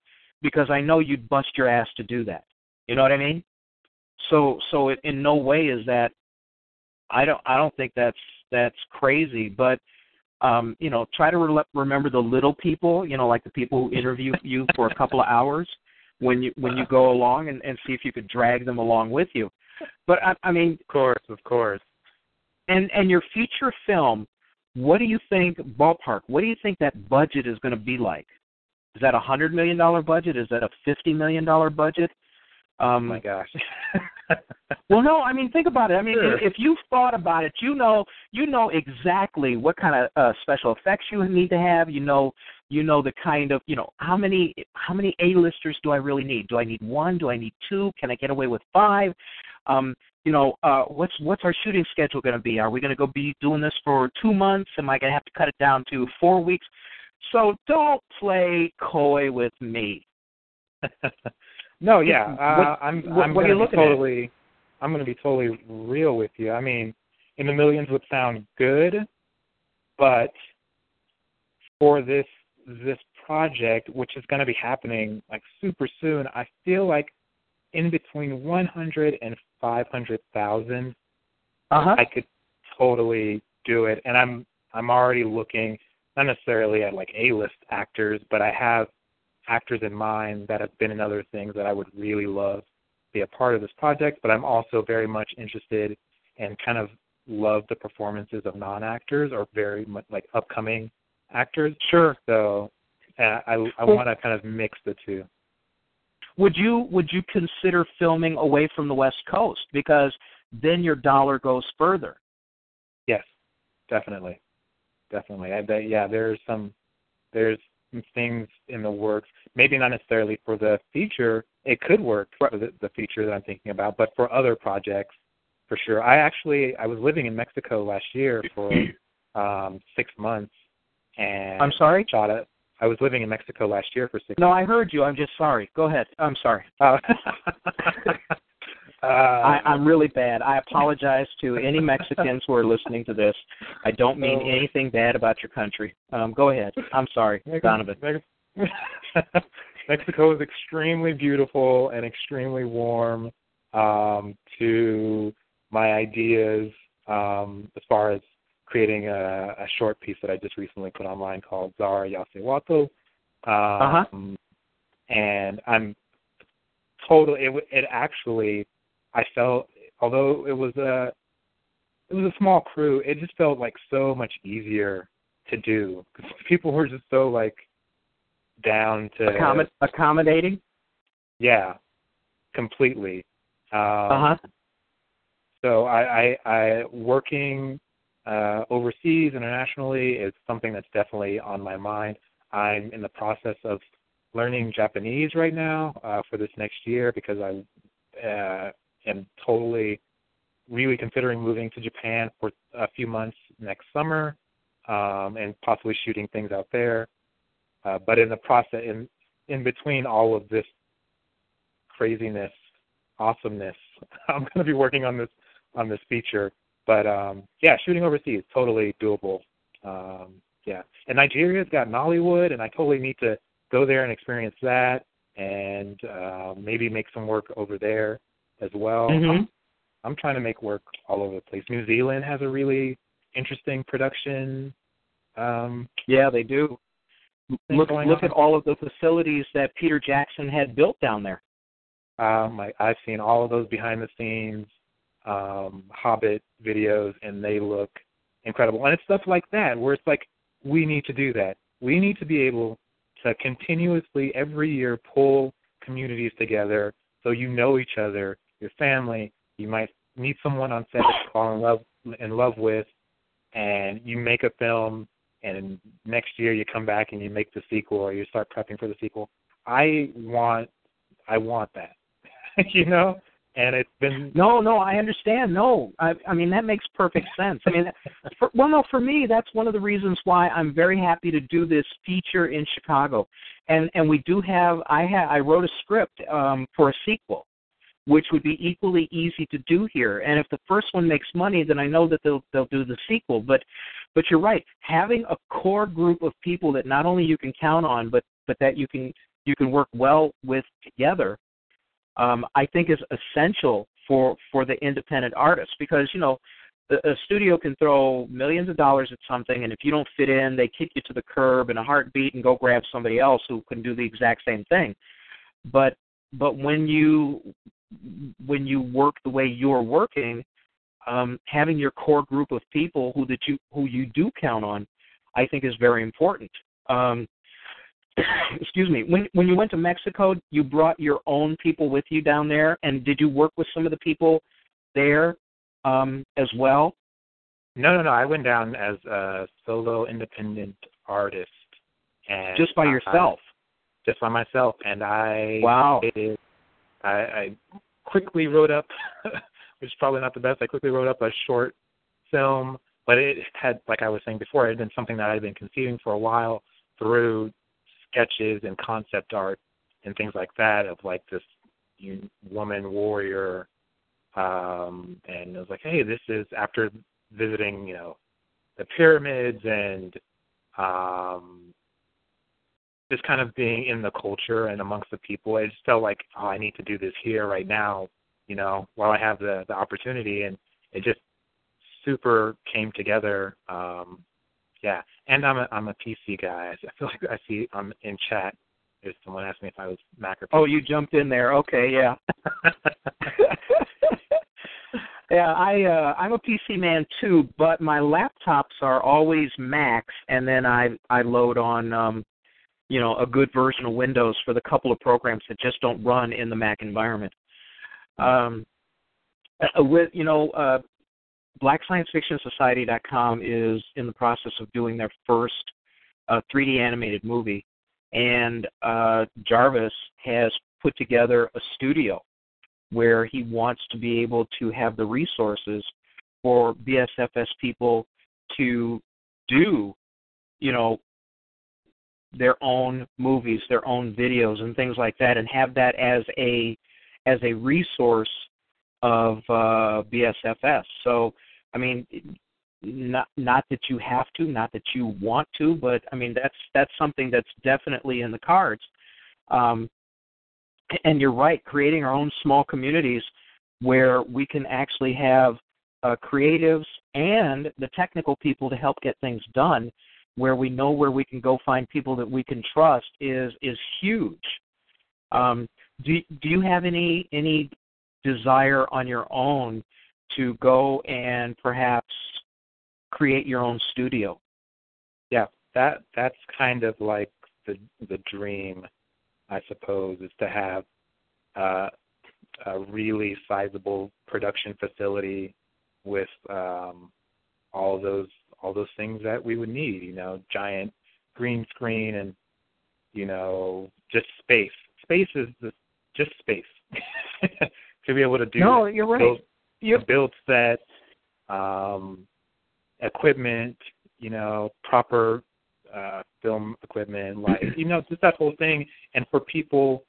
because I know you'd bust your ass to do that. You know what I mean? So so it, in no way is that I don't I don't think that's that's crazy, but um, you know, try to re- remember the little people, you know, like the people who interview you for a couple of hours when you when you go along and, and see if you could drag them along with you. But I, I mean, of course, of course and and your future film what do you think ballpark? What do you think that budget is going to be like? Is that a hundred million dollar budget? Is that a fifty million dollar budget? Um, oh my gosh. well, no, I mean think about it. I mean, sure. if, you've thought about it, you know, you know exactly what kind of uh, special effects you need to have. You know, you know the kind of, you know, how many how many A-listers do I really need? Do I need one? Do I need two? Can I get away with five? Um, you know, uh, what's what's our shooting schedule going to be? Are we going to go be doing this for two months? Am I going to have to cut it down to four weeks? So don't play coy with me. no, yeah, uh, I'm. What, I'm what going to be totally. At? I'm going to be totally real with you. I mean, in the millions would sound good, but for this this project, which is going to be happening like super soon, I feel like in between 100 and 500,000, uh-huh. I could totally do it. And I'm I'm already looking not necessarily at like A-list actors, but I have actors in mind that have been in other things that I would really love to be a part of this project. But I'm also very much interested and kind of love the performances of non-actors or very much like upcoming actors. Sure. So uh, I I well, want to kind of mix the two. Would you would you consider filming away from the West Coast because then your dollar goes further? Yes, definitely, definitely. I bet. Yeah, there's some there's things in the works. Maybe not necessarily for the feature. It could work for the, the feature that I'm thinking about, but for other projects, for sure. I actually I was living in Mexico last year for um six months, and I'm sorry. Shot it. I was living in Mexico last year for six. No, I heard you. I'm just sorry. Go ahead. I'm sorry. Uh, uh, I, I'm really bad. I apologize to any Mexicans who are listening to this. I don't mean no. anything bad about your country. Um, go ahead. I'm sorry, Donovan. Mexico is extremely beautiful and extremely warm um, to my ideas um, as far as creating a, a short piece that I just recently put online called Xara Yaocihuatl. Um, uh-huh. And I'm totally. It, it actually, I felt, although it was a, it was a small crew. It just felt like so much easier to do because people were just so like down to Accommod- accommodating. Yeah, completely. Um, uh huh. So I, I, I working uh, overseas, internationally, is something that's definitely on my mind. I'm in the process of learning Japanese right now uh, for this next year because I uh, am totally, really considering moving to Japan for a few months next summer um, and possibly shooting things out there. Uh, but in the process, in in between all of this craziness, awesomeness, I'm going to be working on this on this feature but um, yeah, shooting overseas totally doable. Um, yeah, and Nigeria's got Nollywood, and I totally need to go there and experience that, and uh, maybe make some work over there as well. Mm-hmm. I'm, I'm trying to make work all over the place. New Zealand has a really interesting production. Um, yeah, they do. Look look on. at all of the facilities that Peter Jackson had built down there. Um, I, I've seen all of those behind the scenes um, Hobbit videos, and they look incredible. And it's stuff like that where it's like we need to do that. We need to be able to continuously every year pull communities together so you know each other, your family. You might meet someone on set that you fall in love in love with, and you make a film. And next year you come back and you make the sequel, or you start prepping for the sequel. I want, I want that. you know, and it's been no no i understand no i i mean that makes perfect sense i mean for, well no for me that's one of the reasons why i'm very happy to do this feature in chicago and and we do have i have i wrote a script um for a sequel which would be equally easy to do here. And if the first one makes money then i know that they'll they'll do the sequel. But but you're right. Having a core group of people that not only you can count on but but that you can you can work well with together um, I think is essential for for the independent artist. Because you know a studio can throw millions of dollars at something and if you don't fit in they kick you to the curb in a heartbeat and go grab somebody else who can do the exact same thing. But but when you when you work the way you're working um, having your core group of people who that you who you do count on, I think is very important. Um, excuse me. When when you went to Mexico, you brought your own people with you down there, and did you work with some of the people there um, as well? No, no, no. I went down as a solo independent artist, and just by yourself. I, just by myself, and I wow. I, I quickly wrote up, which is probably not the best. I quickly wrote up a short film, but it had, like I was saying before, it had been something that I had been conceiving for a while through sketches and concept art and things like that of like this woman warrior um and it was like hey this is after visiting you know the pyramids and um just kind of being in the culture and amongst the people it just felt like oh i need to do this here right now you know while i have the the opportunity and it just super came together um yeah, and I'm a I'm a PC guy. I feel like I see on in chat. There's someone asked me if I was Mac or PC. Oh, you jumped in there. Okay, yeah. yeah, I uh I'm a PC man too, but my laptops are always Macs and then I I load on um you know, a good version of Windows for the couple of programs that just don't run in the Mac environment. Um uh, with you know, uh BlackScienceFictionSociety.com is in the process of doing their first uh, 3D animated movie, and uh, Jarvis has put together a studio where he wants to be able to have the resources for BSFS people to do, you know, their own movies, their own videos, and things like that, and have that as a as a resource of uh, BSFS. So I mean, not not that you have to, not that you want to, but I mean that's that's something that's definitely in the cards. Um, and you're right, creating our own small communities where we can actually have uh, creatives and the technical people to help get things done, where we know where we can go find people that we can trust is is huge. Um, do do you have any any desire on your own to go and perhaps create your own studio. Yeah, that that's kind of like the the dream, I suppose, is to have uh, a really sizable production facility with um, all those all those things that we would need. You know, giant green screen and you know just space. Space is the, just space to be able to do. No, you're right. Those, you build set, um, equipment, you know, proper uh, film equipment, like you know, just that whole thing. And for people,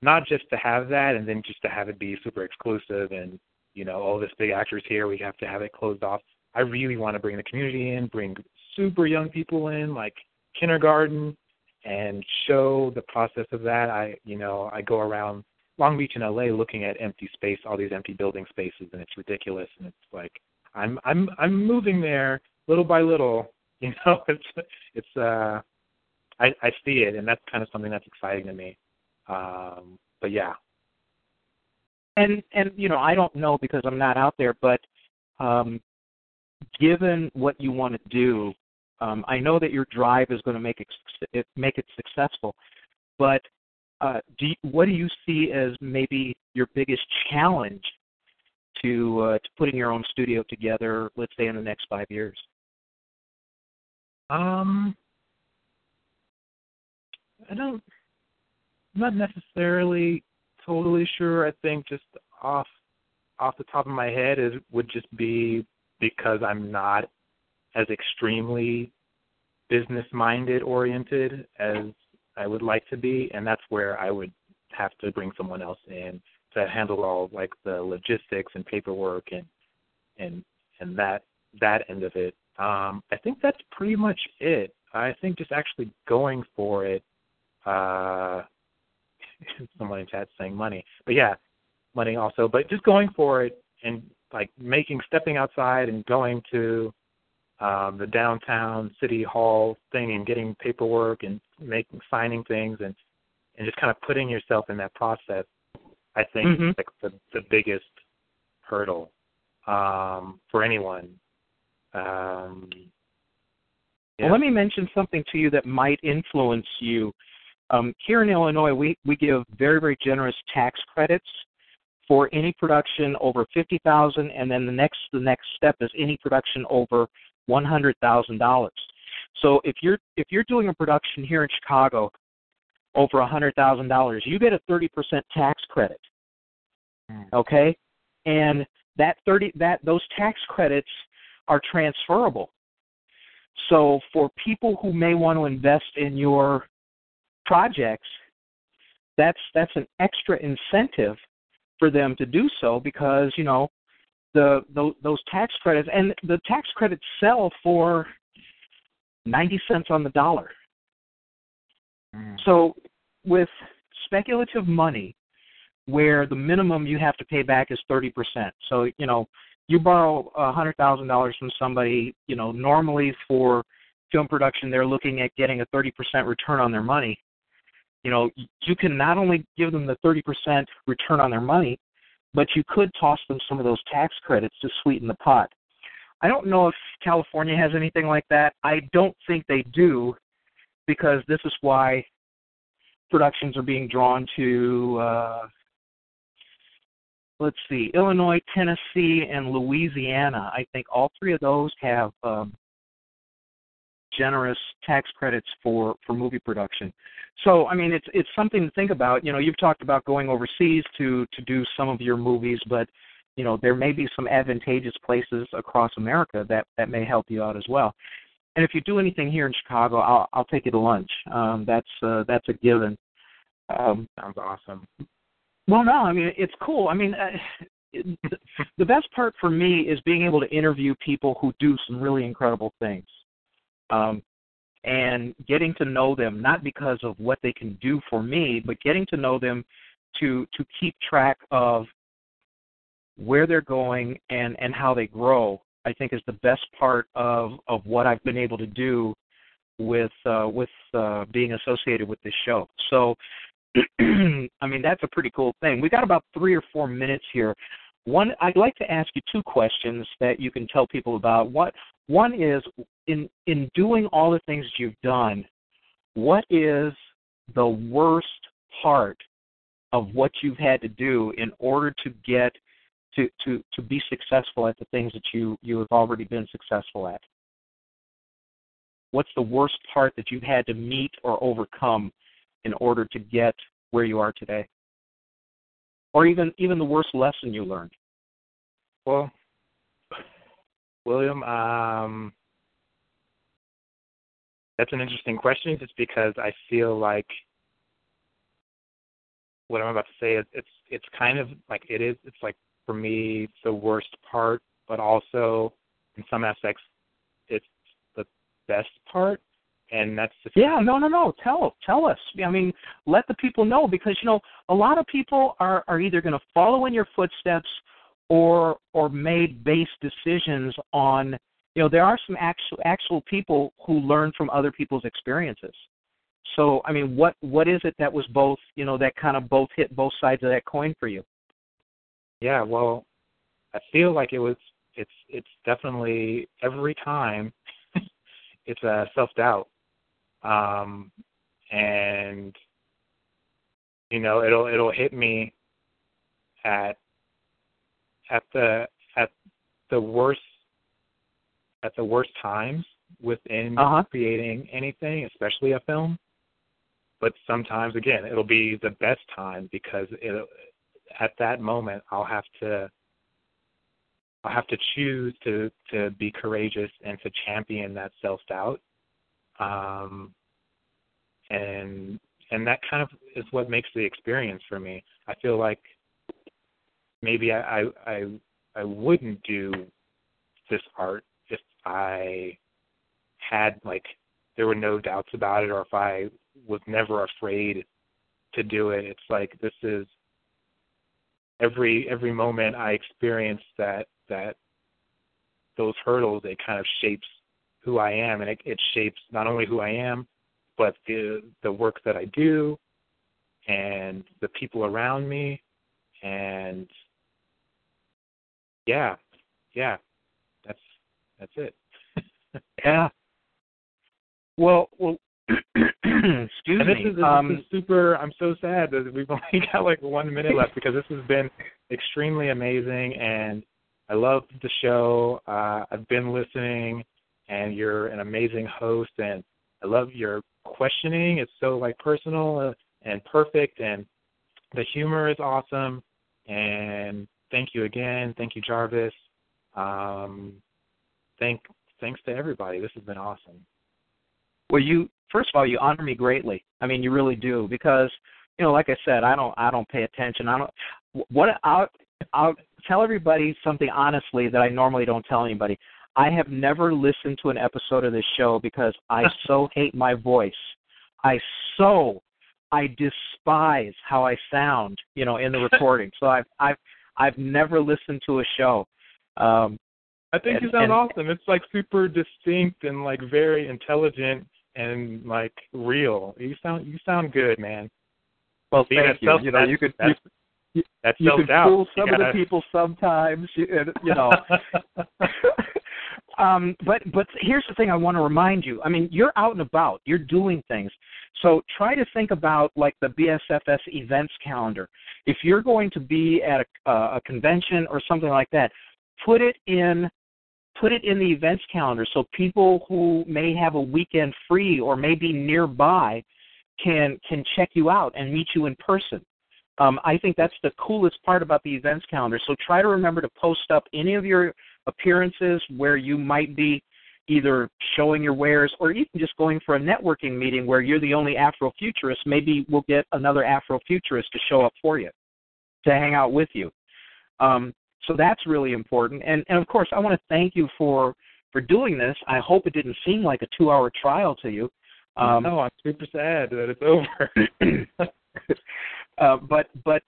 not just to have that, and then just to have it be super exclusive, and you know, all this big actors here, we have to have it closed off. I really want to bring the community in, bring super young people in, like kindergarten, and show the process of that. I, you know, I go around Long Beach and LA looking at empty space, all these empty building spaces, and it's ridiculous. And it's like I'm I'm I'm moving there little by little. You know, it's it's uh, I I see it, and that's kind of something that's exciting to me. Um, but yeah. And and you know I don't know because I'm not out there, but um, given what you want to do, um, I know that your drive is going to make it make it successful. But uh, do you, what do you see as maybe your biggest challenge to uh, to putting your own studio together? Let's say in the next five years. Um, I don't. I'm not necessarily totally sure. I think just off off the top of my head is would just be because I'm not as extremely business minded oriented as I would like to be, and that's where I would have to bring someone else in to handle all like the logistics and paperwork and and and that that end of it. Um, I think that's pretty much it. I think just actually going for it. Uh, someone in chat saying money, but yeah, money also. But just going for it and like making stepping outside and going to um, the downtown city hall thing and getting paperwork and making signing things and and just kind of putting yourself in that process i think mm-hmm. like the the biggest hurdle um, for anyone. Um, yeah. Well, let me mention something to you that might influence you. Um, here in Illinois, we, we give very, very generous tax credits for any production over fifty thousand, and then the next the next step is any production over one hundred thousand dollars. So if you're if you're doing a production here in Chicago over a hundred thousand dollars, you get a thirty percent tax credit. Mm. Okay, and that thirty that those tax credits are transferable. So for people who may want to invest in your projects, that's that's an extra incentive for them to do so because you know the, the those tax credits and the tax credits sell for 90 cents on the dollar. Mm. So with speculative money where the minimum you have to pay back is 30%. So, you know, you borrow a $100,000 from somebody, you know, normally for film production they're looking at getting a 30% return on their money. You know, you can not only give them the 30% return on their money, but you could toss them some of those tax credits to sweeten the pot. I don't know if California has anything like that. I don't think they do because this is why productions are being drawn to uh let's see, Illinois, Tennessee, and Louisiana. I think all three of those have um, generous tax credits for for movie production. So I mean, it's it's something to think about. You know, you've talked about going overseas to to do some of your movies, but you know there may be some advantageous places across America that that may help you out as well. And if you do anything here in Chicago, I'll I'll take you to lunch. Um, that's uh, that's a given. Um, Sounds awesome. Well, no, I mean it's cool. I mean, uh, the best part for me is being able to interview people who do some really incredible things, um, and getting to know them not because of what they can do for me, but getting to know them to to keep track of where they're going and and how they grow i think is the best part of of what i've been able to do with uh with uh being associated with this show. So i mean that's a pretty cool thing. We got about 3 or 4 minutes here. One i'd like to ask you two questions that you can tell people about. What one is in in doing all the things that you've done what is the worst part of what you've had to do in order to get to to to be successful at the things that you you have already been successful at? What's the worst part that you've had to meet or overcome in order to get where you are today? Or even even the worst lesson you learned? Well william um that's an interesting question just because i feel like what i'm about to say is it's it's kind of like it is it's like for me the worst part, but also in some aspects it's the best part. And that's just yeah, no, no, no. Tell tell us. I mean, let the people know because you know a lot of people are are either to follow in your footsteps or or made base decisions on you know there are some actual actual people who learn from other people's experiences so i mean what what is it that was both you know that kind of both hit both sides of that coin for you yeah, well, I feel like it was. It's it's definitely every time. it's a self doubt, um, and you know it'll it'll hit me at at the at the worst at the worst times within uh-huh. creating anything, especially a film. But sometimes, again, it'll be the best time because it at that moment I'll have to I'll have to choose to to be courageous and to champion that self doubt. Um, and and that kind of is what makes the experience for me. I feel like maybe I I I, I wouldn't do this art I had like there were no doubts about it or if I was never afraid to do it. It's like this is every every moment I experience that that those hurdles, it kind of shapes who I am, and it, it shapes not only who I am, but the the work that I do, and the people around me, and yeah, yeah, that's it. yeah. Well, well, excuse and this me. Is, this um, is super. I'm so sad that we've only got like one minute left because this has been extremely amazing, and I love the show. Uh, I've been listening, and you're an amazing host, and I love your questioning. It's so like personal uh, and perfect, and the humor is awesome. And thank you again. Thank you, Jarvis. Um, thank thanks to everybody. This has been awesome. Well, you first of all, you honor me greatly. I mean, you really do because you know, like I said, I don't I don't pay attention. I don't what I'll I'll tell everybody something honestly that I normally don't tell anybody. I have never listened to an episode of this show because I so hate my voice. I so I despise how I sound, you know, in the recording. So I've I've I've never listened to a show. Um I think and, you sound and, awesome. It's like super distinct and like very intelligent and like real. You sound you sound good, man. Well, See, thank you. Self, you know, you could you, you, that's you can fool some of the people sometimes. You, you know. um, but but here's the thing I want to remind you. I mean, you're out and about. You're doing things. So try to think about like the BSFS events calendar. If you're going to be at a, uh, a convention or something like that, put it in put it in the events calendar so people who may have a weekend free or may be nearby can can check you out and meet you in person. Um, I think that's the coolest part about the events calendar. So try to remember to post up any of your appearances where you might be either showing your wares or even just going for a networking meeting where you're the only Afrofuturist. Maybe we'll get another Afrofuturist to show up for you, to hang out with you. Um, so that's really important. And, and of course, I want to thank you for for doing this. I hope it didn't seem like a two-hour trial to you. Um, no, I'm super sad that it's over. uh, but but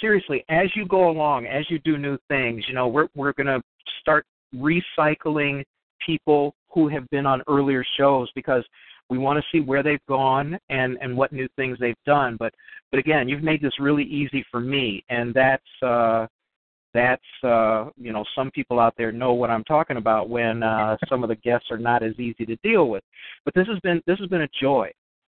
seriously, as you go along, as you do new things, you know, we're we're going to start recycling people who have been on earlier shows because we want to see where they've gone and and what new things they've done. But but again, you've made this really easy for me, and that's uh, that's uh, you know some people out there know what I'm talking about when uh, some of the guests are not as easy to deal with. But this has been this has been a joy,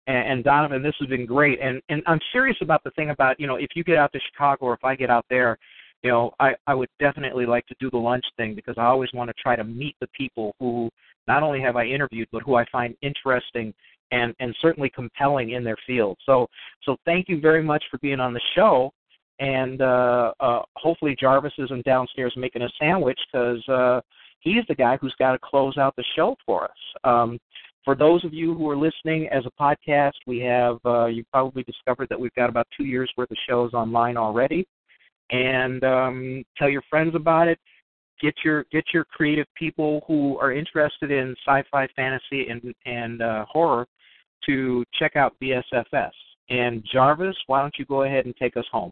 and, and Donovan, this has been great. And and I'm serious about the thing about you know if you get out to Chicago or if I get out there, you know I I would definitely like to do the lunch thing because I always want to try to meet the people who not only have I interviewed but who I find interesting and and certainly compelling in their field. So so thank you very much for being on the show and uh, uh, hopefully Jarvis isn't downstairs making a sandwich because uh, he's the guy who's got to close out the show for us. Um, for those of you who are listening as a podcast, we have uh, you probably discovered that we've got about two years worth of shows online already, and um, tell your friends about it. Get your get your creative people who are interested in sci-fi, fantasy, and and uh, horror to check out BSFS. And Jarvis, why don't you go ahead and take us home?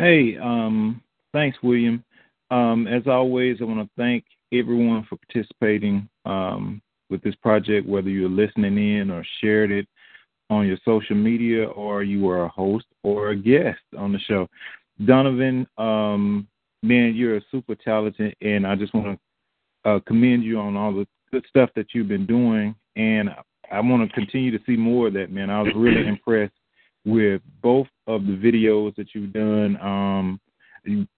Hey, um, thanks, William. Um, as always, I want to thank everyone for participating um, with this project, whether you're listening in or shared it on your social media or you are a host or a guest on the show. Donovan, um, man, you're super talented, and I just want to uh, commend you on all the good stuff that you've been doing. And I want to continue to see more of that, man. I was really impressed with both of the videos that you've done. Um,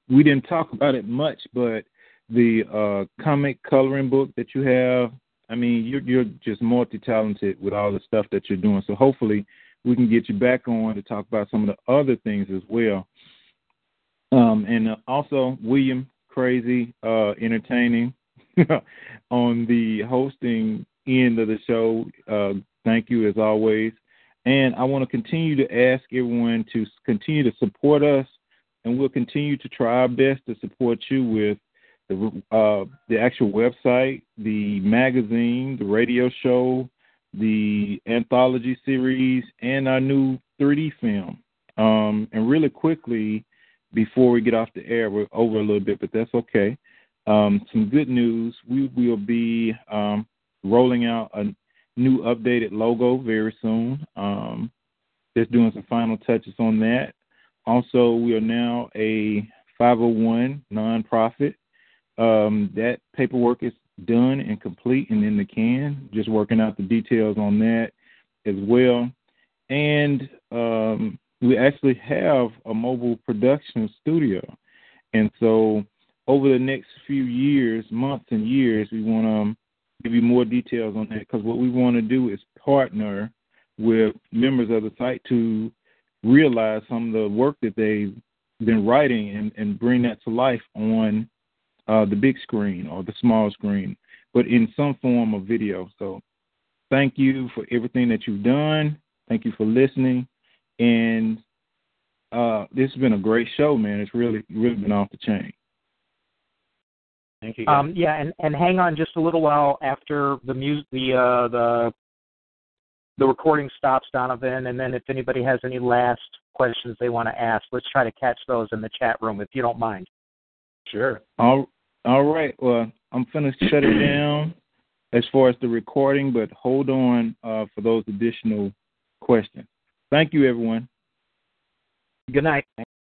we didn't talk about it much, but the uh, comic coloring book that you have, I mean, you're, you're just multi talented with all the stuff that you're doing. So hopefully we can get you back on to talk about some of the other things as well. Um, and also, William, crazy, uh, entertaining on the hosting end of the show. Uh, thank you as always. And I want to continue to ask everyone to continue to support us, and we'll continue to try our best to support you with the uh, the actual website, the magazine, the radio show, the anthology series, and our new 3D film. Um, and really quickly, before we get off the air, we're over a little bit, but that's okay. Um, some good news: we will be um, rolling out a new updated logo very soon. Um, just doing some final touches on that. Also, we are now a 501 nonprofit. um, that paperwork is done and complete and in the can. Just working out the details on that as well. And um, we actually have a mobile production studio. And so over the next few years, months and years, we want to give you more details on that because what we want to do is partner with members of the site to realize some of the work that they've been writing and, and bring that to life on uh, the big screen or the small screen, but in some form of video. So thank you for everything that you've done. Thank you for listening. And uh, this has been a great show, man. It's really, really been off the chain. Thank you. Um, yeah, and, and hang on just a little while after the music, the uh, the the recording stops, Donovan, and then if anybody has any last questions they want to ask, let's try to catch those in the chat room if you don't mind. Sure. All all right. Well, I'm gonna shut it down as far as the recording, but hold on uh, for those additional questions. Thank you, everyone. Good night.